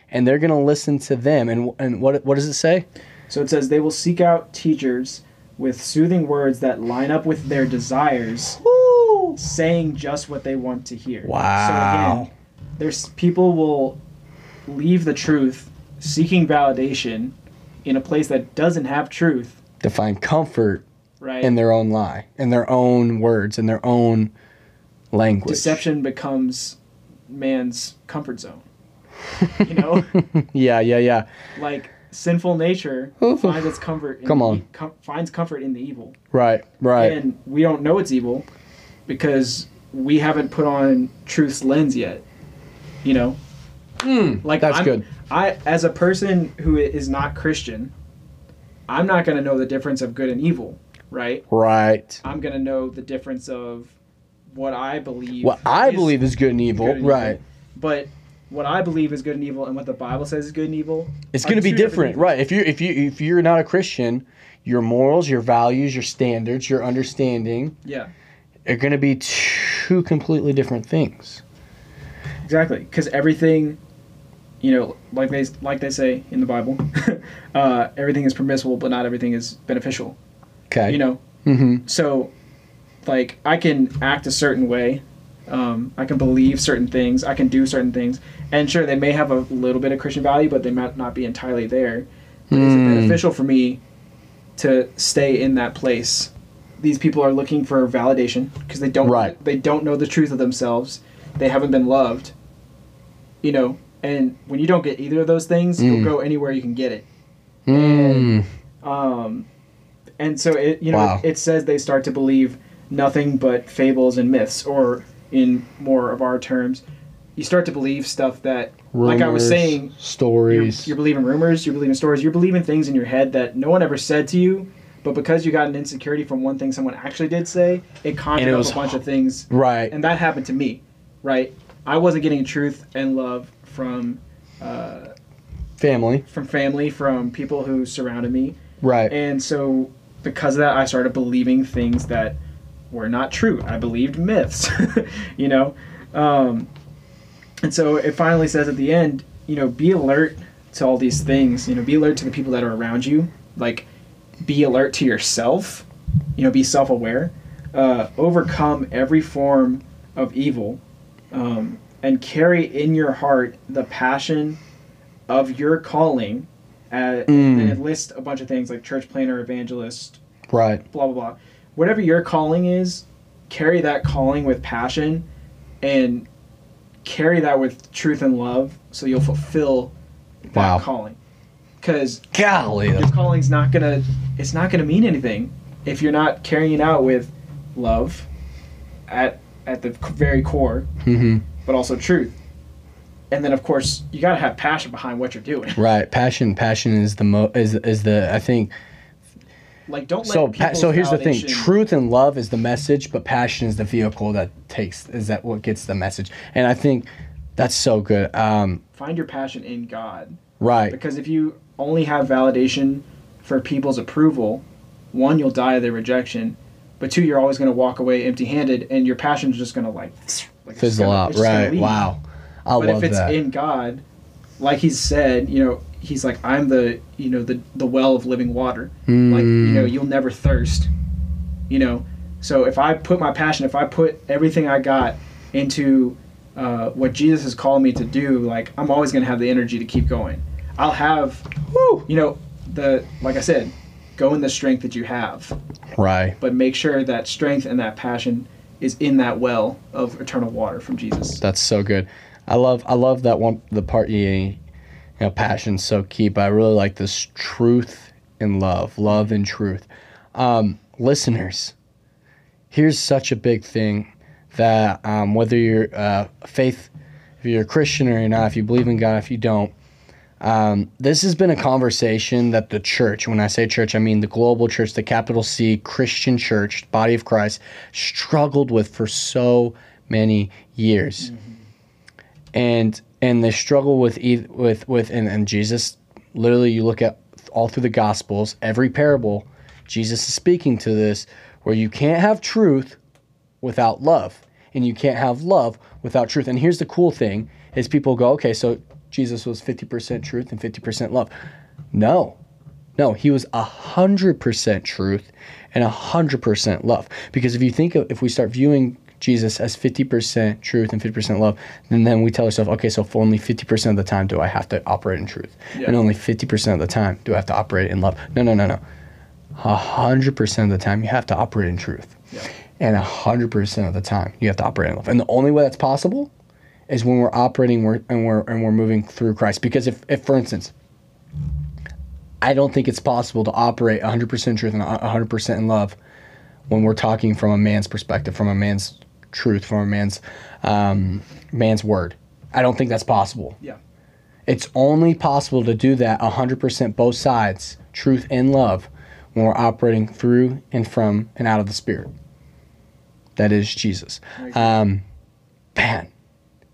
and they're gonna listen to them. And and what what does it say? So it says they will seek out teachers with soothing words that line up with their desires, saying just what they want to hear. Wow. So again, there's people will leave the truth seeking validation in a place that doesn't have truth, To find comfort right? in their own lie, in their own words, in their own language. Deception becomes man's comfort zone. You know, Yeah, yeah, yeah. like sinful nature Oof. finds its comfort. In Come on. e- com- finds comfort in the evil. Right, right. and we don't know it's evil because we haven't put on truth's lens yet you know like Hmm, that's I'm- good. i as a person who is not christian i'm not going to know the difference of good and evil right Right. i'm going to know the difference of what i believe What I is believe is good and evil. good and right. evil. but what i believe is good and evil and what the bible says is good and evil It's going to be different, right? If you if you if you're not a Christian, your morals, your values, your standards, your understanding yeah are going to be two completely different things. Exactly, because everything, you know, like they like they say in the Bible, uh, everything is permissible, but not everything is beneficial. Okay. You know, Mm-hmm. so like I can act a certain way, um, I can believe certain things, I can do certain things, and sure they may have a little bit of Christian value, but they might not be entirely there. But is it Hmm. beneficial for me to stay in that place? These people are looking for validation because they don't Right. they don't know the truth of themselves. They haven't been loved. You know, and when you don't get either of those things, Mm. you'll go anywhere you can get it. Mm. Um, and so it you know Wow. it says they start to believe nothing but fables and myths, or in more of our terms, you start to believe stuff that, like I was Rumors, saying, you're, stories. you're believing rumors, you're believing stories, you're believing things in your head that no one ever said to you, but because you got an insecurity from one thing someone actually did say, it conjured it up was a bunch of things, right. and that happened to me, right? I wasn't getting truth and love from uh, Family. from family, from people who surrounded me, Right. and so because of that, I started believing things that were not true. I believed myths, you know. Um, and so it finally says at the end, you know, be alert to all these things. You know, be alert to the people that are around you. Like, be alert to yourself. You know, be self-aware. Uh, overcome every form of evil, um, and carry in your heart the passion of your calling. Uh, Mm. And it lists a bunch of things like church planter, evangelist, right. blah blah blah. Whatever your calling is, carry that calling with passion, and carry that with truth and love, so you'll fulfill that Wow. calling. Because Golly. your calling's not gonna, it's not gonna mean anything if you're not carrying it out with love, at at the very core, hmm but also truth. And then of course you gotta have passion behind what you're doing. Right. Passion. Passion is the mo. Is is the I think. Like don't let So pa- so here's the thing. Truth and love is the message, but passion is the vehicle that takes. Is that what gets the message? And I think that's so good. Um. Find your passion in God. Right. Because if you only have validation for people's approval, one, you'll die of their rejection, but two, you're always going to walk away empty-handed, and your passion's just going to like, like Fizzle gonna- out. it's just gonna Right. Wow. I But if it's that. in God, like He's said, you know, He's like, I'm the, you know, the the well of living water. Like, you Mm. know, you'll never thirst. You know, so if I put my passion, if I put everything I got into uh, what Jesus has called me to do, like I'm always going to have the energy to keep going. I'll have Woo. you know the like i said go in the strength that you have Right. but make sure that strength and that passion is in that well of eternal water from Jesus. That's so good. I love I love that one the part you, you know passion's so key, but I really like this truth and love, love and truth. Um, listeners, here's such a big thing that um, whether you're uh, faith, if you're a Christian or you're not, if you believe in God, if you don't, um, this has been a conversation that the church, when I say church, I mean the global church, the capital C Christian church, body of Christ, struggled with for so many years. Mm-hmm. And and they struggle with with with and, and Jesus literally you look at all through the gospels, every parable, Jesus is speaking to this where you can't have truth without love and you can't have love without truth. And here's the cool thing is people go, okay, so Jesus was 50% truth and 50% love. No, no, he was 100% truth and 100% love. Because if you think of, if we start viewing Jesus as 50% truth and 50% love, then then we tell ourselves, okay, so for only 50% of the time do I have to operate in truth. Yeah. And only 50% of the time do I have to operate in love. No, no, no, no. 100% of the time you have to operate in truth. Yeah. And 100% of the time you have to operate in love. And the only way that's possible is when we're operating and we're and we're moving through Christ. Because if, if for instance, I don't think it's possible to operate 100% truth and 100% in love when we're talking from a man's perspective, from a man's truth, from a man's um, man's word. I don't think that's possible. Yeah. It's only possible to do that 100% both sides, truth and love, when we're operating through and from and out of the Spirit. That is Jesus. Um, man,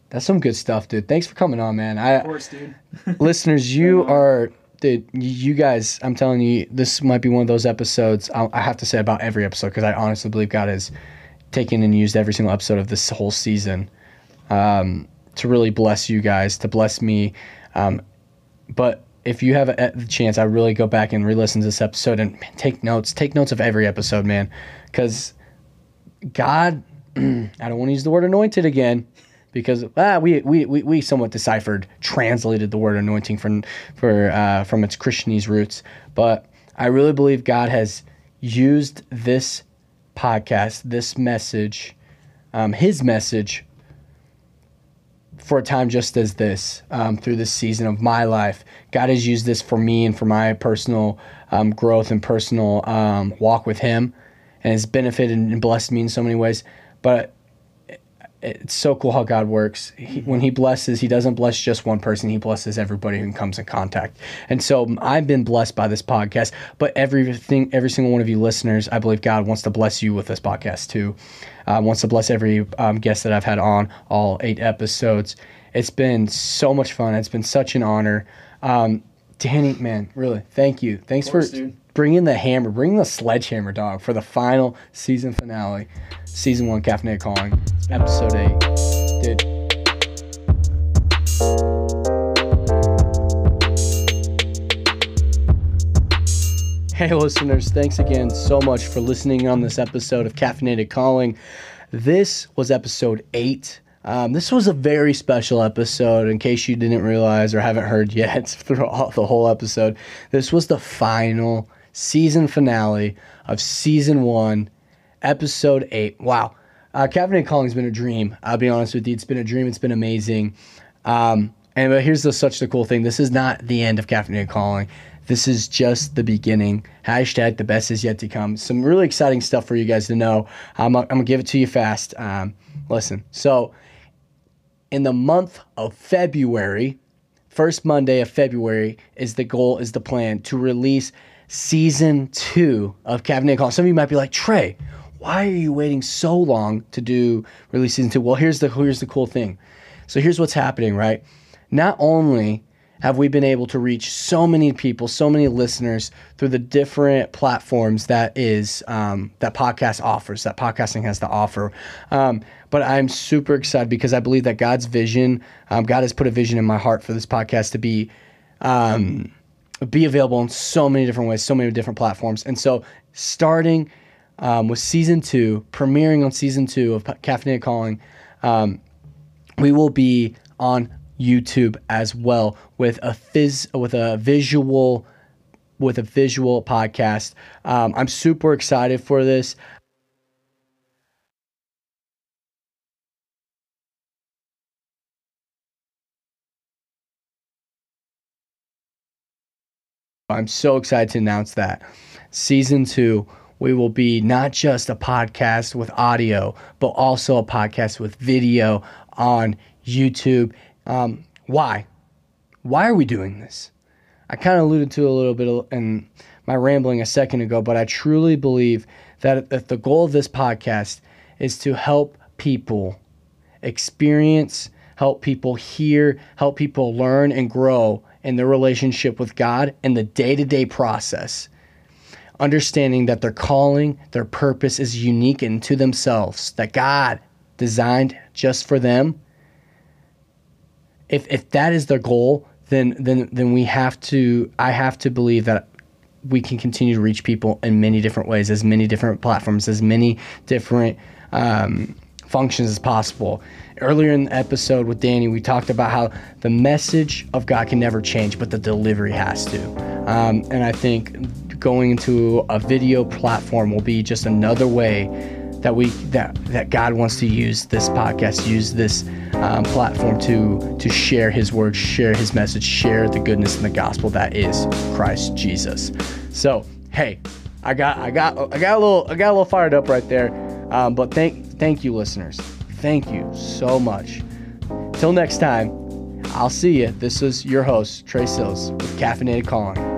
that's some good stuff, dude. Thanks for coming on, man. I, of course, dude. listeners, you are, dude. You guys, I'm telling you, this might be one of those episodes. I, I have to say about every episode because I honestly believe God has taken and used every single episode of this whole season um, to really bless you guys, to bless me. Um, but if you have a, chance, I really go back and re-listen to this episode and man, take notes. Take notes of every episode, man, because God. I don't want to use the word anointed again because ah, we, we, we, we somewhat deciphered, translated the word anointing from for uh, from its Christianese roots. But I really believe God has used this podcast, this message, um, His message, for a time just as this um, through this season of my life. God has used this for me and for my personal um, growth and personal um, walk with Him, and has benefited and blessed me in so many ways. But it's so cool how God works. He, when He blesses, He doesn't bless just one person. He blesses everybody who comes in contact. And so I've been blessed by this podcast. But everything, every single one of you listeners, I believe God wants to bless you with this podcast too. Uh, wants to bless every um, guest that I've had on all eight episodes. It's been so much fun. It's been such an honor. Um, Danny, man, really, thank you. Thanks course, for dude. Bringing the hammer, bringing the sledgehammer, dog, for the final season finale, season one, Caffeinated Calling, episode eight. Dude. Hey, listeners, thanks again so much for listening on this episode of Caffeinated Calling. This was episode eight. Um, this was a very special episode, in case you didn't realize or haven't heard yet throughout the whole episode. This was the final season finale of season one, episode eight. Wow. Uh, Caffeinated Calling has been a dream. I'll be honest with you. It's been a dream. It's been amazing. Um, and but here's the, such the cool thing. This is not the end of Caffeinated Calling. This is just the beginning. Hashtag the best is yet to come. Some really exciting stuff for you guys to know. I'm, I'm going to give it to you fast. Um, listen. So, in the month of February, first Monday of February is the goal, is the plan to release season two of Caffeinated Call. Some of you might be like, Tre, why are you waiting so long to do release season two? Well, here's the here's the cool thing. So here's what's happening, right? Not only have we been able to reach so many people, so many listeners through the different platforms that is um, that podcast offers, that podcasting has to offer. Um, but I'm super excited because I believe that God's vision, um, God has put a vision in my heart for this podcast to be um, be available in so many different ways, so many different platforms. And so, starting um, with season two, premiering on season two of Caffeinated Calling, um, we will be on YouTube as well with a phys with a visual with a visual podcast. Um, I'm super excited for this. I'm so excited to announce that season two, we will be not just a podcast with audio, but also a podcast with video on YouTube. Um, why? Why are we doing this? I kind of alluded to a little bit in my rambling a second ago, but I truly believe that if the goal of this podcast is to help people experience, help people hear, help people learn and grow in their relationship with God and the day to day process. Understanding that their calling, their purpose is unique and to themselves, that God designed just for them. If, if that is their goal, then then then we have to I have to believe that we can continue to reach people in many different ways, as many different platforms, as many different um, functions as possible. Earlier in the episode with Danny, we talked about how the message of God can never change, but the delivery has to. Um, and I think going into a video platform will be just another way that we that that God wants to use this podcast, use this um, platform to to share His word, share His message, share the goodness and the gospel that is Christ Jesus. So hey, I got I got I got a little I got a little fired up right there. Um, but thank thank you, listeners. Thank you so much. Till next time, I'll see you. This is your host Tre Sills with Caffeinated Calling.